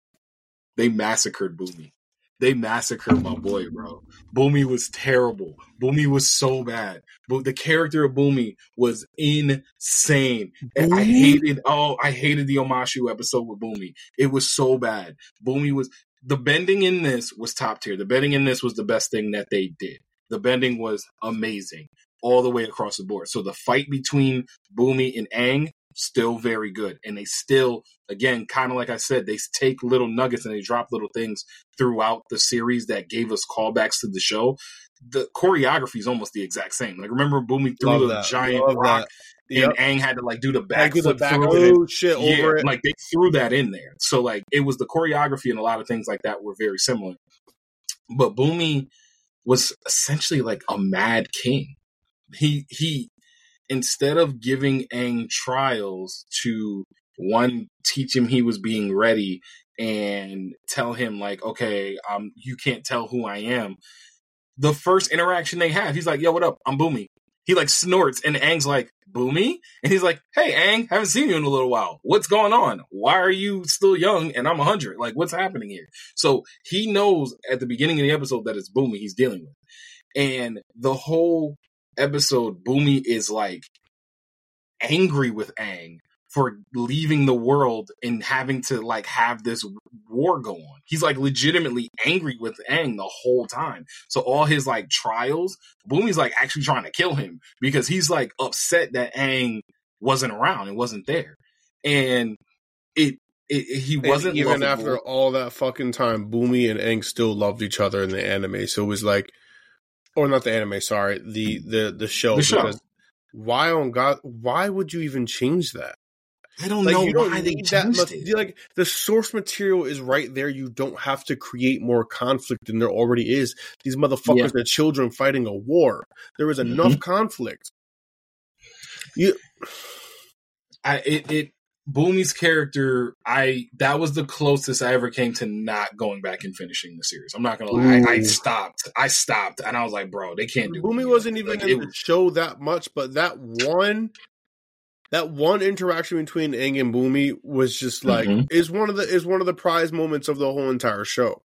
Speaker 1: They massacred Bumi. They massacred my boy, bro. Bumi was terrible. Bumi was so bad. But the character of Bumi was insane. And I hated oh, I hated the Omashu episode with Bumi. It was so bad. Bumi was the bending in this was top tier. The bending in this was the best thing that they did. The bending was amazing all the way across the board. So the fight between Bumi and Aang still very good, and they still, again, kind of like I said, they take little nuggets and they drop little things throughout the series that gave us callbacks to the show. The choreography is almost the exact same. Like remember Bumi threw a giant
Speaker 3: Love
Speaker 1: rock.
Speaker 3: Yep.
Speaker 1: and Aang had to like do the
Speaker 3: do the
Speaker 1: backflip
Speaker 3: back
Speaker 1: through
Speaker 3: oh shit
Speaker 1: Yeah,
Speaker 3: over it.
Speaker 1: like they threw that in there. So like it was the choreography and a lot of things like that were very similar. But Bumi was essentially like a mad king. He he instead of giving Aang trials to one teach him he was being ready and tell him like okay um you can't tell who I am the first interaction they have he's like yo what up? I'm Bumi. He like snorts and Aang's like Bumi? And he's like hey Aang haven't seen you in a little while. What's going on? Why are you still young and I'm a 100 like what's happening here? So he knows at the beginning of the episode that it's Bumi he's dealing with. And the whole episode Bumi is like angry with Aang for leaving the world and having to like have this war go on. He's like legitimately angry with Aang the whole time. So all his like trials, Bumi's like actually trying to kill him because he's like upset that Aang wasn't around and wasn't there. And it it, it- he wasn't
Speaker 3: even
Speaker 1: lovable.
Speaker 3: after all that fucking time, Bumi and Aang still loved each other in the anime. So it was like, or not the anime, sorry, the the the show.
Speaker 1: The show.
Speaker 3: Why on God? Why would you even change that?
Speaker 1: I don't
Speaker 3: Like
Speaker 1: know
Speaker 3: you don't
Speaker 1: why they
Speaker 3: need that much.
Speaker 1: it.
Speaker 3: Like the source material is right there. You don't have to create more conflict than there already is. These motherfuckers are children fighting a war. There is enough mm-hmm. conflict. You
Speaker 1: I it, it Bumi's character, I that was the closest I ever came to not going back and finishing the series. I'm not gonna lie, I, I stopped. I stopped, and I was like, bro, they can't do.
Speaker 3: Bumi
Speaker 1: it.
Speaker 3: wasn't even
Speaker 1: Like,
Speaker 3: in the
Speaker 1: was-
Speaker 3: show that much, but that one, that one interaction between Aang and Bumi was just like
Speaker 1: Mhm.
Speaker 3: is one of the is one of the prize moments of the whole entire show.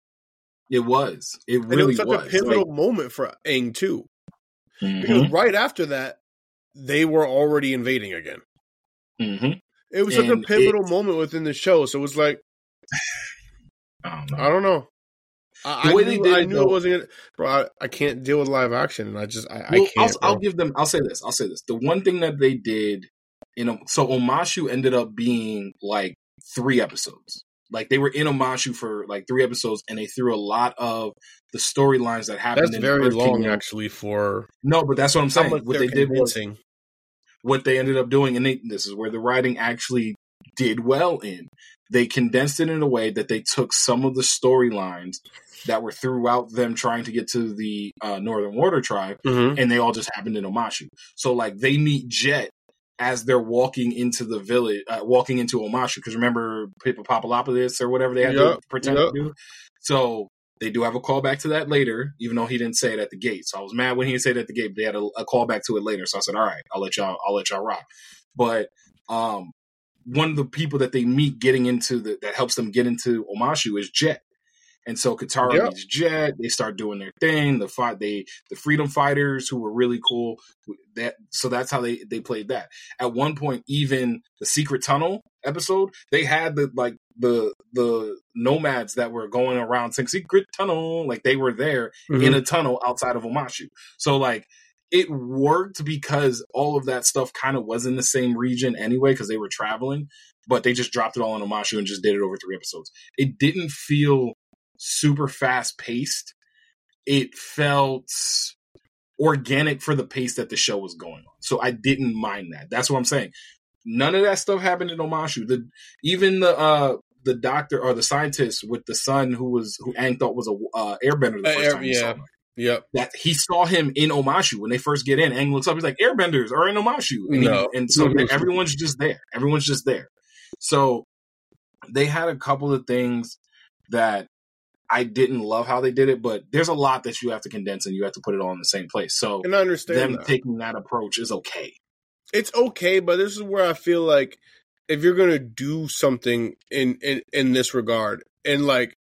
Speaker 1: It was. It
Speaker 3: And it
Speaker 1: really
Speaker 3: was such
Speaker 1: was.
Speaker 3: a pivotal moment for Aang too,
Speaker 1: Like,
Speaker 3: because right after that, they were already invading again.
Speaker 1: mhm, mhm.
Speaker 3: It was such a pivotal
Speaker 1: it-
Speaker 3: moment within the show. So it was like *sighs*
Speaker 1: I don't know.
Speaker 3: I don't know. I, I
Speaker 1: way they
Speaker 3: knew,
Speaker 1: did
Speaker 3: I
Speaker 1: it,
Speaker 3: knew
Speaker 1: though-
Speaker 3: it wasn't. Gonna, bro, I, I can't deal with live action, and I just I, I
Speaker 1: Well,
Speaker 3: can't.
Speaker 1: I'll, I'll give them. I'll say this. I'll say this. The one thing that they did, you know, so Omashu ended up being like three episodes. Like they were in Omashu for like three episodes, and they threw a lot of the storylines that happened.
Speaker 3: That's
Speaker 1: in
Speaker 3: very
Speaker 1: Earth
Speaker 3: long,
Speaker 1: Kingdom.
Speaker 3: actually, for
Speaker 1: No, but that's what I'm saying. What
Speaker 3: they're
Speaker 1: did was
Speaker 3: convincing.
Speaker 1: What they ended up doing, and they, this is where the writing actually did well in. They condensed it in a way that they took some of the storylines that were throughout them trying to get to the uh, Northern Water Tribe,
Speaker 3: Mhm.
Speaker 1: and they all just happened in Omashu. So like they meet Jet as they're walking into the village, uh, walking into Omashu. Because remember Papalopoulos or whatever they had
Speaker 3: Yep,
Speaker 1: to pretend
Speaker 3: yep.
Speaker 1: to do. So they do have a callback to that later, even though he didn't say it at the gate. So I was mad when he didn't say it at the gate. But they had a, a callback to it later. So I said, "All right, I'll let y'all, I'll let y'all rock." But um, one of the people that they meet getting into the that helps them get into Omashu is Jet. And so Katara
Speaker 3: Yep.
Speaker 1: meets Jet. They start doing their thing. The fight, they the freedom fighters who were really cool. That so that's how they they played that. At one point, even the secret tunnel episode, they had the like the the nomads that were going around saying secret tunnel, like they were there
Speaker 3: Mhm.
Speaker 1: in a tunnel outside of Omashu. So like it worked because all of that stuff kind of was in the same region anyway because they were traveling, but they just dropped it all in Omashu and just did it over three episodes. It didn't feel super fast paced. It felt organic for the pace that the show was going on. So I didn't mind that. That's what I'm saying. None of that stuff happened in Omashu. The even the uh the doctor or the scientist with the son who was who Aang thought was a uh, airbender the
Speaker 3: Uh,
Speaker 1: first
Speaker 3: air-
Speaker 1: time he saw
Speaker 3: yeah.
Speaker 1: him
Speaker 3: Yep.
Speaker 1: that he saw him in Omashu when they first get in. Aang looks up, he's like, "Airbenders are in Omashu," and, he- and so everyone's just there. Everyone's just there. So they had a couple of things that I didn't love how they did it, but there's a lot that you have to condense and you have to put it all in the same place. So
Speaker 3: And I understand
Speaker 1: them
Speaker 3: that.
Speaker 1: taking that approach is okay.
Speaker 3: it's okay, but this is where I feel like if you're gonna do something in in in this regard, and like,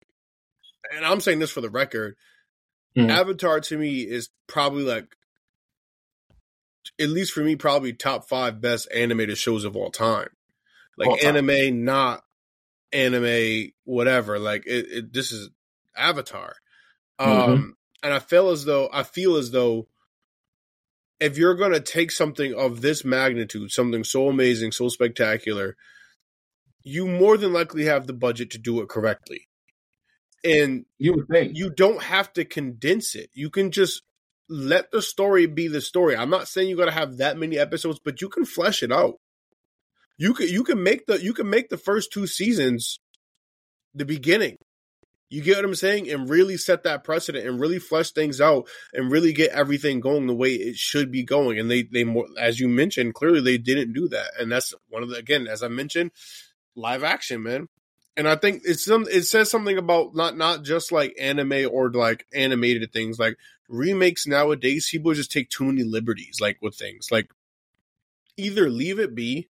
Speaker 3: and I'm saying this for the record,
Speaker 1: Mhm.
Speaker 3: Avatar to me is probably like, at least for me, probably top five best animated shows of all time. Like
Speaker 1: All time.
Speaker 3: anime, not anime, whatever. Like it, it this is Avatar. Um,
Speaker 1: Mhm.
Speaker 3: and I feel as though I feel as though if you're going to take something of this magnitude, something so amazing, so spectacular, you more than likely have the budget to do it correctly. And
Speaker 1: You would think.
Speaker 3: you don't have to condense it. You can just let the story be the story. I'm not saying you got to have that many episodes, but you can flesh it out. You can you can make the you can make the first two seasons the beginning. You get what I'm saying? And really set that precedent and really flesh things out and really get everything going the way it should be going. And they they more as you mentioned, clearly they didn't do that. And that's one of the again, as I mentioned, live action, man. And I think it's some it says something about not not just like anime or like animated things, like remakes nowadays, people just take too many liberties like with things. Like either leave it be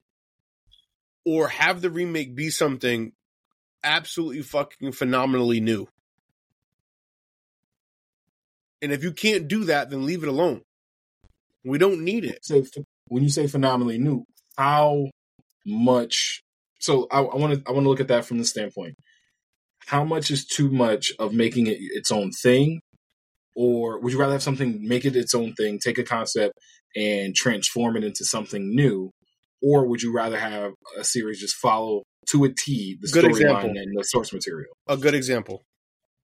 Speaker 3: or have the remake be something absolutely fucking phenomenally new. And if you can't do that, then leave it alone. We don't need it.
Speaker 1: say when you say phenomenally new, how much? So I want to I want to look at that from the standpoint. How much is too much of making it its own thing, or would you rather have something make it its own thing, take a concept and transform it into something new, or would you rather have a series just follow to a T the storyline and the source material?
Speaker 3: A good example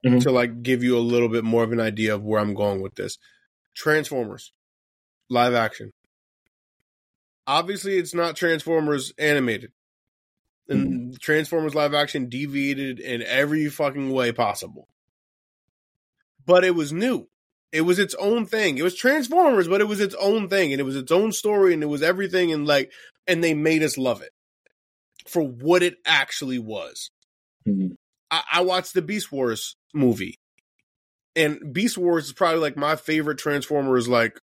Speaker 1: Mhm.
Speaker 3: to like give you a little bit more of an idea of where I'm going with this. Transformers live action. Obviously, it's not Transformers animated. And Transformers live action deviated in every fucking way possible. But it was new. It was its own thing. It was Transformers, but it was its own thing and it was its own story and it was everything and like and they made us love it. for what it actually was.
Speaker 1: Mhm.
Speaker 3: I, I watched the Beast Wars movie, and Beast Wars is probably like my favorite Transformers, like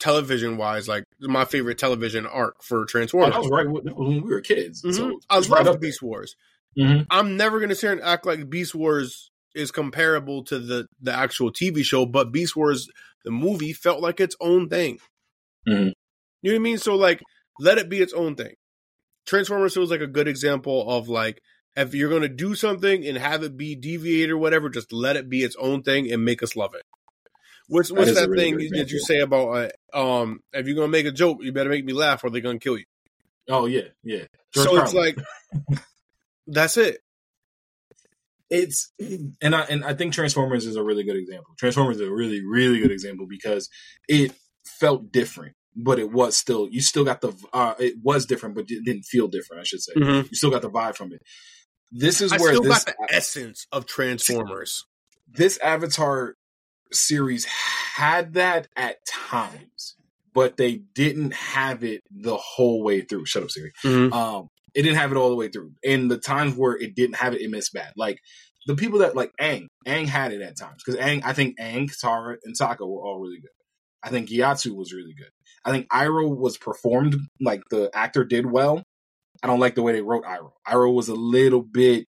Speaker 3: television wise, like my favorite television arc for
Speaker 1: Oh,
Speaker 3: Transformers.
Speaker 1: that was right when we were kids.
Speaker 3: Mhm.
Speaker 1: So
Speaker 3: I
Speaker 1: it's
Speaker 3: love
Speaker 1: right
Speaker 3: Beast Wars.
Speaker 1: Mhm.
Speaker 3: I'm never gonna sit here and act like Beast Wars is comparable to the the actual TV show, but Beast Wars the movie felt like its own thing.
Speaker 1: Mhm.
Speaker 3: You know what I mean? So like, let it be its own thing. Transformers feels like a good example of like if you're gonna do something and have it be deviated or whatever, just let it be its own thing and make us love it. What's what's
Speaker 1: a
Speaker 3: that
Speaker 1: really
Speaker 3: thing that you say about uh, um if you're gonna make a joke, you better make me laugh or they're gonna kill you.
Speaker 1: Oh yeah, yeah. George
Speaker 3: so it's like that's it.
Speaker 1: it's and I and I think Transformers is a really good example. Transformers is a really really good example because it felt different, but it was still you still got the uh it was different, but it didn't feel different. I should say
Speaker 3: Mhm.
Speaker 1: you still got the vibe from it. This is
Speaker 3: I
Speaker 1: where
Speaker 3: still
Speaker 1: this
Speaker 3: got the essence of Transformers.
Speaker 1: this Avatar series had that at times, but they didn't have it the whole way through. Shut up, Siri.
Speaker 3: Mhm.
Speaker 1: Um, it didn't have it all the way through. And the times where it didn't have it, it missed bad. Like the people that like Aang, Aang had it at times because Aang, I think Aang, Tara, and Taka were all really good. I think Gyatso was really good. I think Iroh was performed like the actor did well. I don't like the way they wrote Iroh. Iroh was a little bit,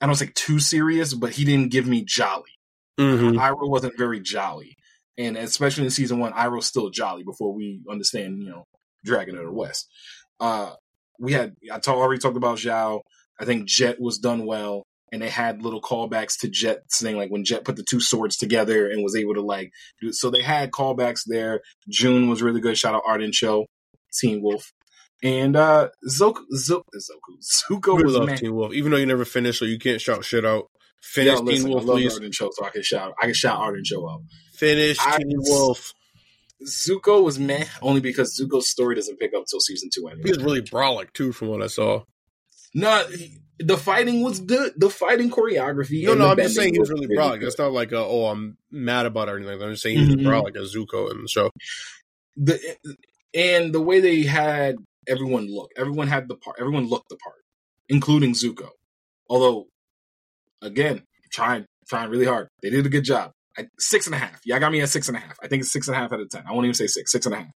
Speaker 1: I don't say too serious, but he didn't give me jolly.
Speaker 3: Mhm.
Speaker 1: Iroh wasn't very jolly, and especially in season one, Iroh's still jolly before we understand, you know, Dragon of the West. Uh, we had I already talked about Zhao. I think Jet was done well, and they had little callbacks to Jet saying like when Jet put the two swords together and was able to like do. So they had callbacks there. June was really good. Shout out Arden Cho, Teen Wolf, and uh Zoku, Zoku, Zoku, Zuko was
Speaker 3: love
Speaker 1: man.
Speaker 3: Teen Wolf, even though you never finished, so you can't shout shit out. Finish
Speaker 1: Yo, listen,
Speaker 3: Teen
Speaker 1: I
Speaker 3: Wolf,
Speaker 1: love
Speaker 3: please.
Speaker 1: Arden Cho, so I can shout. I can shout Arden Cho out.
Speaker 3: Finish
Speaker 1: I-
Speaker 3: Teen Wolf.
Speaker 1: Zuko was meh, only because Zuko's story doesn't pick up till season two anyway.
Speaker 3: He was really brolic too, from what I saw.
Speaker 1: No, the fighting was good. The fighting choreography.
Speaker 3: No, no, I'm just saying he was really brolic. It's not like, uh, oh, I'm mad about it or anything. I'm just saying he was
Speaker 1: Mhm.
Speaker 3: brolic as Zuko in the show.
Speaker 1: The and the way they had everyone look. Everyone had the part. Everyone looked the part, including Zuko. Although, again, trying trying really hard. They did a good job. I, six and a half. Y'all got me at six and a half. I think it's six and a half out of ten. I won't even say six. Six and a half.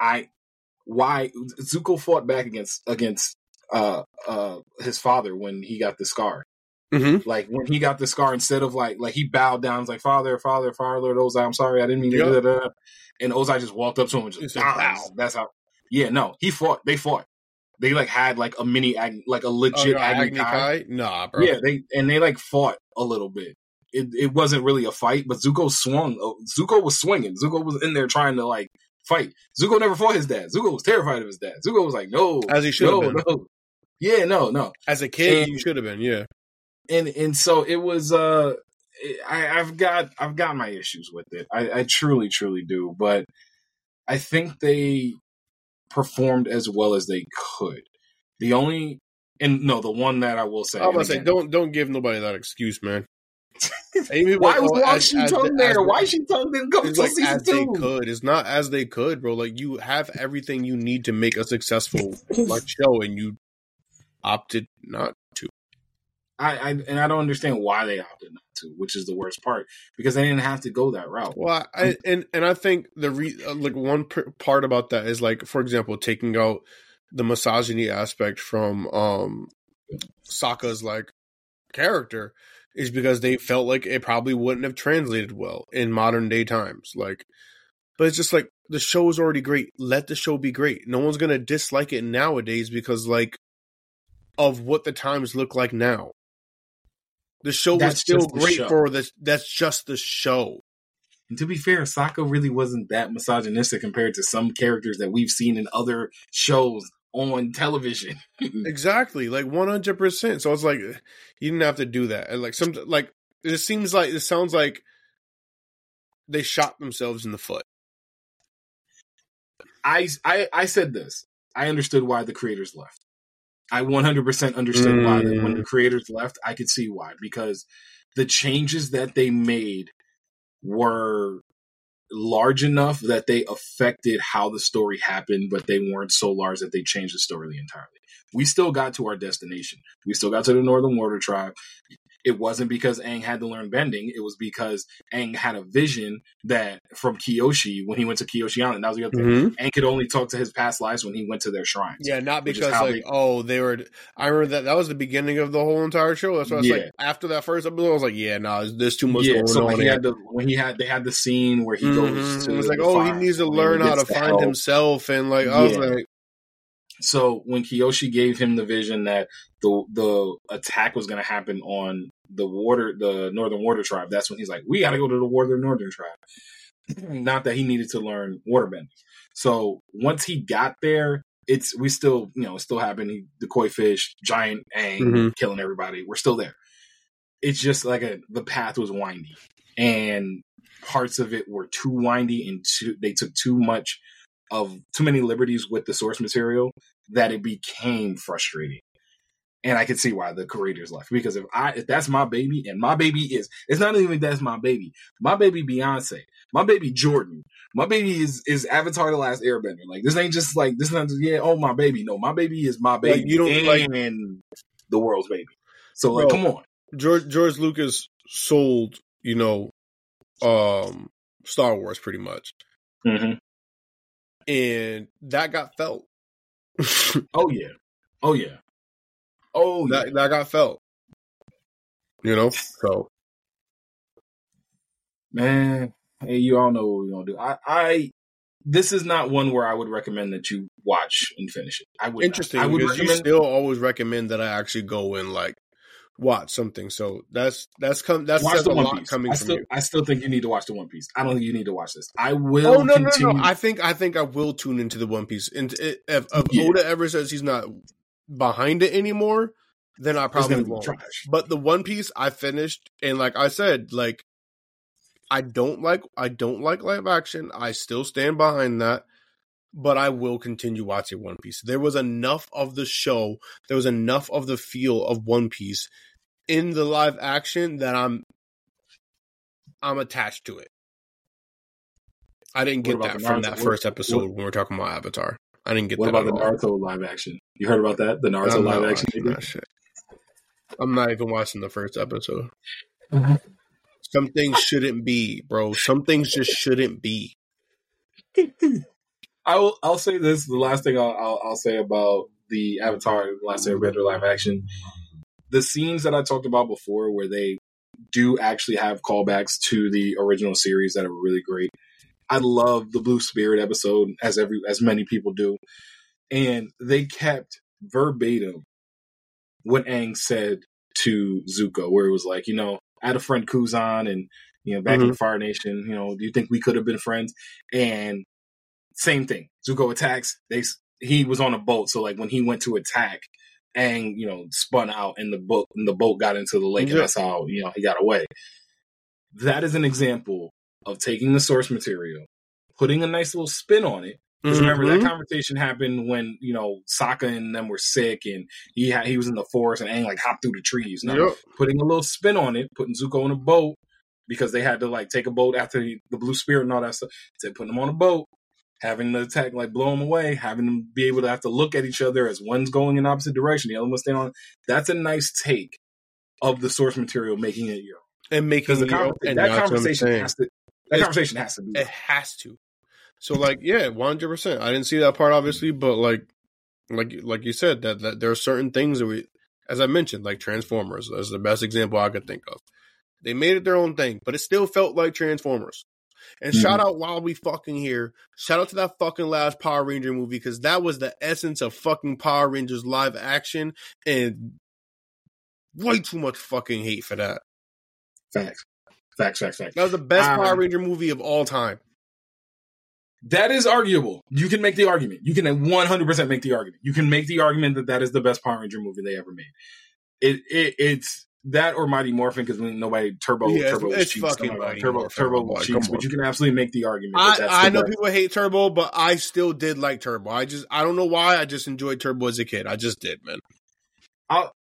Speaker 1: I why Zuko fought back against against uh uh his father when he got the scar.
Speaker 3: Mm-hmm.
Speaker 1: Like when he got the scar, instead of like like he bowed down, like Father, Father, Father, Lord Ozai, I'm sorry, I didn't mean to. Da, da, da." And Ozai just walked up to him and just. "Bow." That's how. Yeah, no, he fought. They fought. They like had like a mini, Ag- like a
Speaker 3: Oh,
Speaker 1: legit
Speaker 3: you're
Speaker 1: Agni
Speaker 3: Agni
Speaker 1: Kai.
Speaker 3: Kai? Nah, bro.
Speaker 1: Yeah, they and they like fought a little bit. It it wasn't really a fight, but Zuko swung. Oh, Zuko was swinging. Zuko was in there trying to like fight. Zuko never fought his dad. Zuko was terrified of his dad. Zuko was like, no,
Speaker 3: As he should
Speaker 1: no,
Speaker 3: have been.
Speaker 1: no. Yeah, no, no.
Speaker 3: As a kid,
Speaker 1: And-
Speaker 3: you should have been. Yeah.
Speaker 1: and and so it was uh I, I've got I've got my issues with it. I, I truly, truly do. But I think they performed as well as they could. The only and no, the one that I will say.
Speaker 3: I was gonna say, don't don't give nobody that excuse, man. *laughs*
Speaker 1: Why was why
Speaker 3: as-
Speaker 1: she
Speaker 3: as-
Speaker 1: tongue
Speaker 3: as-
Speaker 1: there? Why she tongue didn't
Speaker 3: It's
Speaker 1: until
Speaker 3: like
Speaker 1: season
Speaker 3: as they
Speaker 1: two?
Speaker 3: could. It's not as they could, bro. Like you have everything you need to make a successful like *laughs* show, and you opted not to.
Speaker 1: I, I and I don't understand why they opted not to, which is the worst part because they didn't have to go that route.
Speaker 3: Well, I and and I think the re, uh, like one pr- part about that is like, for example, taking out the misogyny aspect from um Sokka's like character is because they felt like it probably wouldn't have translated well in modern day times. Like, but it's just like the show is already great. Let the show be great. No one's gonna dislike it nowadays because like of what the times look like now. The show was still great
Speaker 1: show.
Speaker 3: for this. That's just the show.
Speaker 1: And to be fair, Sokka really wasn't that misogynistic compared to some characters that we've seen in other shows on television. *laughs*
Speaker 3: Exactly, like one hundred percent. So it's like you didn't have to do that, and like some like it seems like it sounds like they shot themselves in the foot.
Speaker 1: I, I I said this. I understood why the creators left. I 100% understood why
Speaker 3: Mm.
Speaker 1: when the creators left. I could see why because the changes that they made were large enough that they affected how the story happened, but they weren't so large that they changed the story entirely. We still got to our destination. We still got to the Northern Water Tribe it wasn't because Aang had to learn bending. It was because Aang had a vision that from Kyoshi when he went to Kyoshi Island. That was the other
Speaker 3: Mhm.
Speaker 1: thing. Aang could only talk to his past lives when he went to their shrines.
Speaker 3: Yeah, not because like
Speaker 1: they-
Speaker 3: oh they were. I remember that that was the beginning of the whole entire show. That's why I was
Speaker 1: Yeah.
Speaker 3: like after that first episode, I was like, yeah, no, nah, there's too much
Speaker 1: yeah.
Speaker 3: going
Speaker 1: So
Speaker 3: on.
Speaker 1: when he had the when he had they had the scene where he
Speaker 3: Mhm.
Speaker 1: goes to
Speaker 3: it was like,
Speaker 1: the
Speaker 3: oh, he needs to
Speaker 1: and
Speaker 3: learn how to find
Speaker 1: help.
Speaker 3: himself, and like I was like,
Speaker 1: So when Kyoshi gave him the vision that the the attack was going to happen on the water, the Northern Water Tribe, that's when he's like, "We got to go to the Water Northern Tribe." *clears throat* Not that he needed to learn waterbending. So once he got there, it's we still you know it still happened. He, the koi fish, giant Aang
Speaker 3: Mhm.
Speaker 1: killing everybody. We're still there. It's just like a the path was windy, and parts of it were too windy and too they took too much of too many liberties with the source material that it became frustrating. And I can see why the creators left because if I if that's my baby and my baby is it's not even that's my baby, my baby Beyonce, my baby Jordan, my baby is is Avatar: The Last Airbender. Like this ain't just like this is not just, yeah oh my baby no my baby is my baby
Speaker 3: Like, you don't,
Speaker 1: and
Speaker 3: like-
Speaker 1: the world's baby. So like
Speaker 3: Bro.
Speaker 1: come on,
Speaker 3: George George Lucas sold you know, um, Star Wars pretty much,
Speaker 1: Mhm.
Speaker 3: And that got felt.
Speaker 1: oh yeah, oh yeah, oh yeah.
Speaker 3: that that got felt. You know, so
Speaker 1: Man, hey, you all know what we're gonna do. I, I, this is not one where I would recommend that you watch and finish it. I would. not.
Speaker 3: interesting
Speaker 1: I would
Speaker 3: you still always recommend that I actually go and like watch something. So that's that's come that's
Speaker 1: Watch the
Speaker 3: a
Speaker 1: One
Speaker 3: lot
Speaker 1: Piece.
Speaker 3: coming
Speaker 1: I
Speaker 3: from
Speaker 1: still,
Speaker 3: you.
Speaker 1: I still think you need to watch the One Piece. I don't think you need to watch this. I oh, will.
Speaker 3: Oh no, no,
Speaker 1: continue.
Speaker 3: no! I think I think I will tune into the One Piece. And eh, if, if
Speaker 1: Yeah.
Speaker 3: Oda ever says he's not behind it anymore, then I probably won't.
Speaker 1: trash.
Speaker 3: But the One Piece I finished, and like I said, like I don't like I don't like live action. I still stand behind that, but I will continue watching One Piece. There was enough of the show, there was enough of the feel of One Piece in the live action that I'm I'm attached to it. I didn't get that from
Speaker 1: Naruto-
Speaker 3: that first episode
Speaker 1: what-
Speaker 3: when we're talking about Avatar. I didn't get
Speaker 1: What
Speaker 3: that
Speaker 1: about the
Speaker 3: all.
Speaker 1: Naruto live action? You heard about that? The Naruto
Speaker 3: I'm
Speaker 1: live action.
Speaker 3: watching
Speaker 1: they did?
Speaker 3: that shit. I'm not even watching the first episode.
Speaker 1: Mhm.
Speaker 3: Some things shouldn't be, bro. Some things just shouldn't be. *laughs*
Speaker 1: I will. I'll say this. The last thing I'll, I'll, I'll say about the Avatar: The Last Airbender mm-hmm. live action, the scenes that I talked about before, where they do actually have callbacks to the original series that are really great. I love the Blue Spirit episode, as every as many people do, and they kept verbatim what Aang said to Zuko, where it was like, you know, I had a friend Kuzon, and you know, back in mm-hmm. the Fire Nation, you know, do you think we could have been friends? And same thing. Zuko attacks. They he was on a boat, so like when he went to attack, Aang, you know, spun out and the boat and the boat got into the lake,
Speaker 3: Yeah.
Speaker 1: and that's how you know he got away. That is an example of taking the source material, putting a nice little spin on it. Because remember
Speaker 3: Mhm.
Speaker 1: that conversation happened when you know Sokka and them were sick, and he had, he was in the forest, and Aang like hopped through the trees. Now,
Speaker 3: Yep.
Speaker 1: putting a little spin on it, putting Zuko in a boat because they had to like take a boat after the, the Blue Spirit and all that stuff. So putting him on a boat, having the attack like blow them away, having them be able to have to look at each other as one's going in opposite direction, the other one's staying on. That's a nice take of the source material, making it your
Speaker 3: and making
Speaker 1: the
Speaker 3: your-
Speaker 1: con-
Speaker 3: and
Speaker 1: that
Speaker 3: that's what I'm
Speaker 1: conversation has to that
Speaker 3: It's-
Speaker 1: conversation has to be.
Speaker 3: It has to. So like, yeah, one hundred percent. I didn't see that part obviously, but like, like like you said that that there are certain things that we, as I mentioned, like Transformers. That's the best example I could think of. They made it their own thing, but it still felt like Transformers. And shout out while we fucking here, shout out to that fucking last Power Ranger movie because that was the essence of fucking Power Rangers live action, and way too much fucking hate for that.
Speaker 1: Facts, facts, facts, facts.
Speaker 3: That was the best
Speaker 1: Um,
Speaker 3: Power Ranger movie of all time.
Speaker 1: That is arguable. You can make the argument. You can 100% make the argument. You can make the argument that that is the best Power Ranger movie they ever made. It, it it's that or Mighty Morphin because nobody Turbo
Speaker 3: Yeah, it's-
Speaker 1: Turbo was
Speaker 3: it's
Speaker 1: cheeks.
Speaker 3: fucking
Speaker 1: Turbo
Speaker 3: Morphin,
Speaker 1: Turbo cheeks, but you can absolutely make the argument. That
Speaker 3: I, I know
Speaker 1: best.
Speaker 3: people hate Turbo, but I still did like Turbo. I just I don't know why. I just enjoyed Turbo as a kid. I just did, man.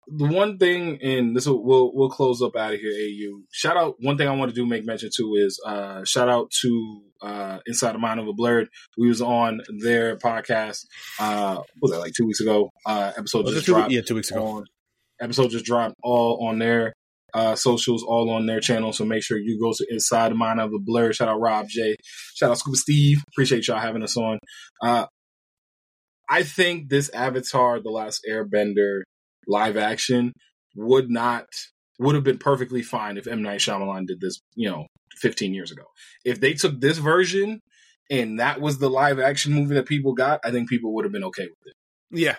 Speaker 1: the one thing, and this will we'll, we'll close up out of here. Au shout out. One thing I want to do make mention to is uh, shout out to uh, Inside the Mind of a Blerd. We was on their podcast. Uh, was that like two weeks ago? Uh, episode just
Speaker 3: two,
Speaker 1: dropped.
Speaker 3: yeah, two weeks ago.
Speaker 1: On, episode just dropped all on their uh, socials, all on their channel. So make sure you go to Inside the Mind of a Blerd. Shout out Rob J. Shout out Scuba Steve. Appreciate y'all having us on. Uh, I think this Avatar: The Last Airbender live action would not would have been perfectly fine if M Night Shyamalan did this, you know, 15 years ago. If they took this version and that was the live action movie that people got, I think people would have been okay with it.
Speaker 3: Yeah,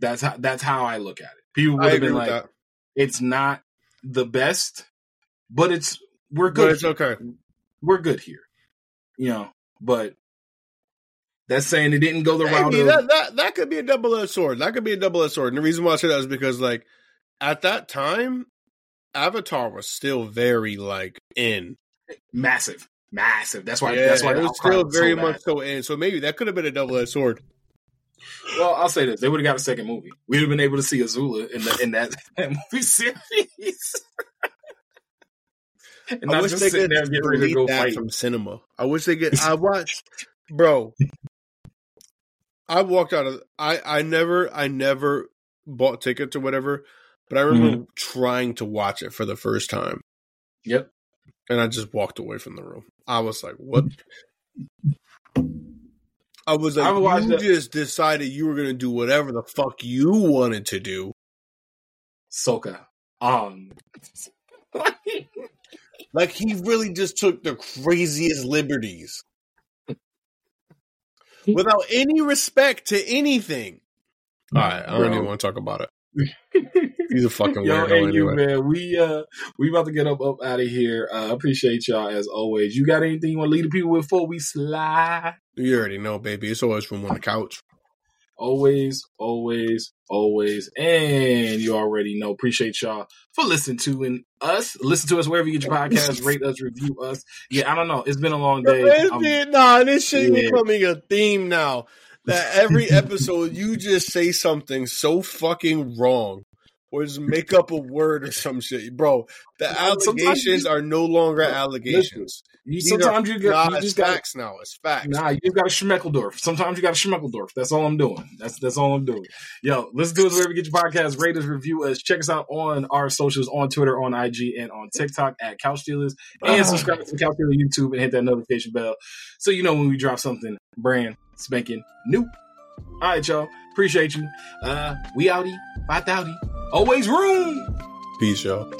Speaker 1: That's how that's how I look at it. People would
Speaker 3: I
Speaker 1: have been like,
Speaker 3: that.
Speaker 1: it's not the best, but it's we're
Speaker 3: But
Speaker 1: good.
Speaker 3: it's
Speaker 1: here.
Speaker 3: okay.
Speaker 1: We're good here, you know. But that's saying it didn't go the route
Speaker 3: Maybe
Speaker 1: of
Speaker 3: that, that that could be a double edged sword. That could be a double edged sword. And the reason why I say that is because like at that time, Avatar was still very like in.
Speaker 1: massive, massive. That's why.
Speaker 3: yeah,
Speaker 1: that's why
Speaker 3: it was still
Speaker 1: was so
Speaker 3: very
Speaker 1: bad.
Speaker 3: much so in. So maybe that could have been a double edged sword.
Speaker 1: Well, I'll say this: they would have got a second movie. We'd have been able to see Azula in the, in that, *laughs* that movie series. and
Speaker 3: I
Speaker 1: not
Speaker 3: wish
Speaker 1: just
Speaker 3: they could
Speaker 1: there get ready to
Speaker 3: delete
Speaker 1: go
Speaker 3: that
Speaker 1: fight.
Speaker 3: from cinema. I wish they could. I watched, bro. I walked out of. I I never I never bought tickets or whatever, but I remember mm-hmm. trying to watch it for the first time,
Speaker 1: Yep.
Speaker 3: and I just walked away from the room. I was like, "What?" I was like,
Speaker 1: I watched
Speaker 3: "You
Speaker 1: it.
Speaker 3: just decided you were gonna do whatever the fuck you wanted to do."
Speaker 1: Soka. Um. *laughs*
Speaker 3: Like he really just took the craziest liberties *laughs* without any respect to anything. All right, I don't
Speaker 1: Bro.
Speaker 3: even want to talk about it. He's a fucking
Speaker 1: Yo,
Speaker 3: weirdo
Speaker 1: hey,
Speaker 3: anyway.
Speaker 1: you man, we uh we about to get up up out of here. Uh, appreciate y'all as always. You got anything you want to leave the people with before we slide?
Speaker 3: You already know, baby. It's always from on the couch.
Speaker 1: Always, always, always, and you already know. Appreciate y'all for listening to and us. Listen to us wherever you get your podcast. *laughs* rate us, review us. Yeah, I don't know. It's been a long day.
Speaker 3: It's
Speaker 1: I'm-
Speaker 3: been- nah, this shit
Speaker 1: Yeah.
Speaker 3: becoming a theme now. That *laughs* every episode you just say something so fucking wrong. Or just make up a word or some shit. Bro, the
Speaker 1: Sometimes you
Speaker 3: allegations are no longer allegations.
Speaker 1: you, sometimes you, got, you just got
Speaker 3: facts now. It's facts.
Speaker 1: Nah, you just got a Schmeckeldorf. Sometimes you got a Schmeckeldorf. That's all I'm doing. That's that's all I'm doing. Yo, let's do it wherever you get your podcast. Rate us, review us. Check us out on our socials on Twitter, on IG, and on TikTok at Couch Stealers. And subscribe to the Couch Stealer YouTube and hit that notification bell so you know when we drop something brand spanking new. All right, y'all. Appreciate you. Uh, we outie. Bye, outie. Always room.
Speaker 3: Peace, y'all.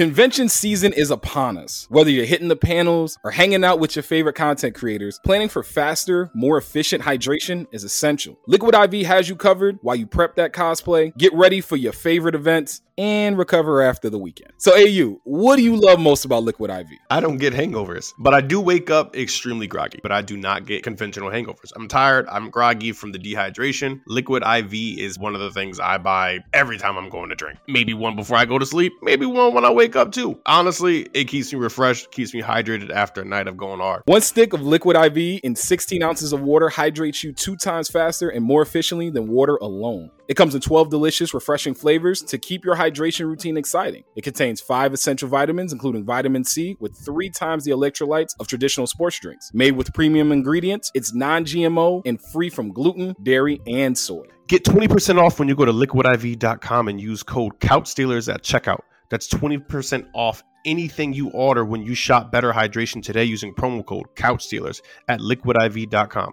Speaker 4: Convention season is upon us. Whether you're hitting the panels or hanging out with your favorite content creators, planning for faster, more efficient hydration is essential. Liquid IV has you covered while you prep that cosplay, get ready for your favorite events, and recover after the weekend. So, AU, what do you love most about Liquid IV?
Speaker 5: I don't get hangovers, but I do wake up extremely groggy, but I do not get conventional hangovers. I'm tired, I'm groggy from the dehydration. Liquid IV is one of the things I buy every time I'm going to drink. Maybe one before I go to sleep, maybe one when I wake up too. Honestly, it keeps me refreshed, keeps me hydrated after a night of going hard.
Speaker 4: One stick of Liquid IV in 16 ounces of water hydrates you two times faster and more efficiently than water alone. It comes in 12 delicious, refreshing flavors to keep your hydration routine exciting. It contains five essential vitamins, including vitamin C, with three times the electrolytes of traditional sports drinks. Made with premium ingredients, it's non GMO and free from gluten, dairy, and soy.
Speaker 5: Get 20% off when you go to liquidiv.com and use code CouchStealers at checkout. That's 20% off anything you order when you shop Better Hydration today using promo code CouchStealers at liquidiv.com.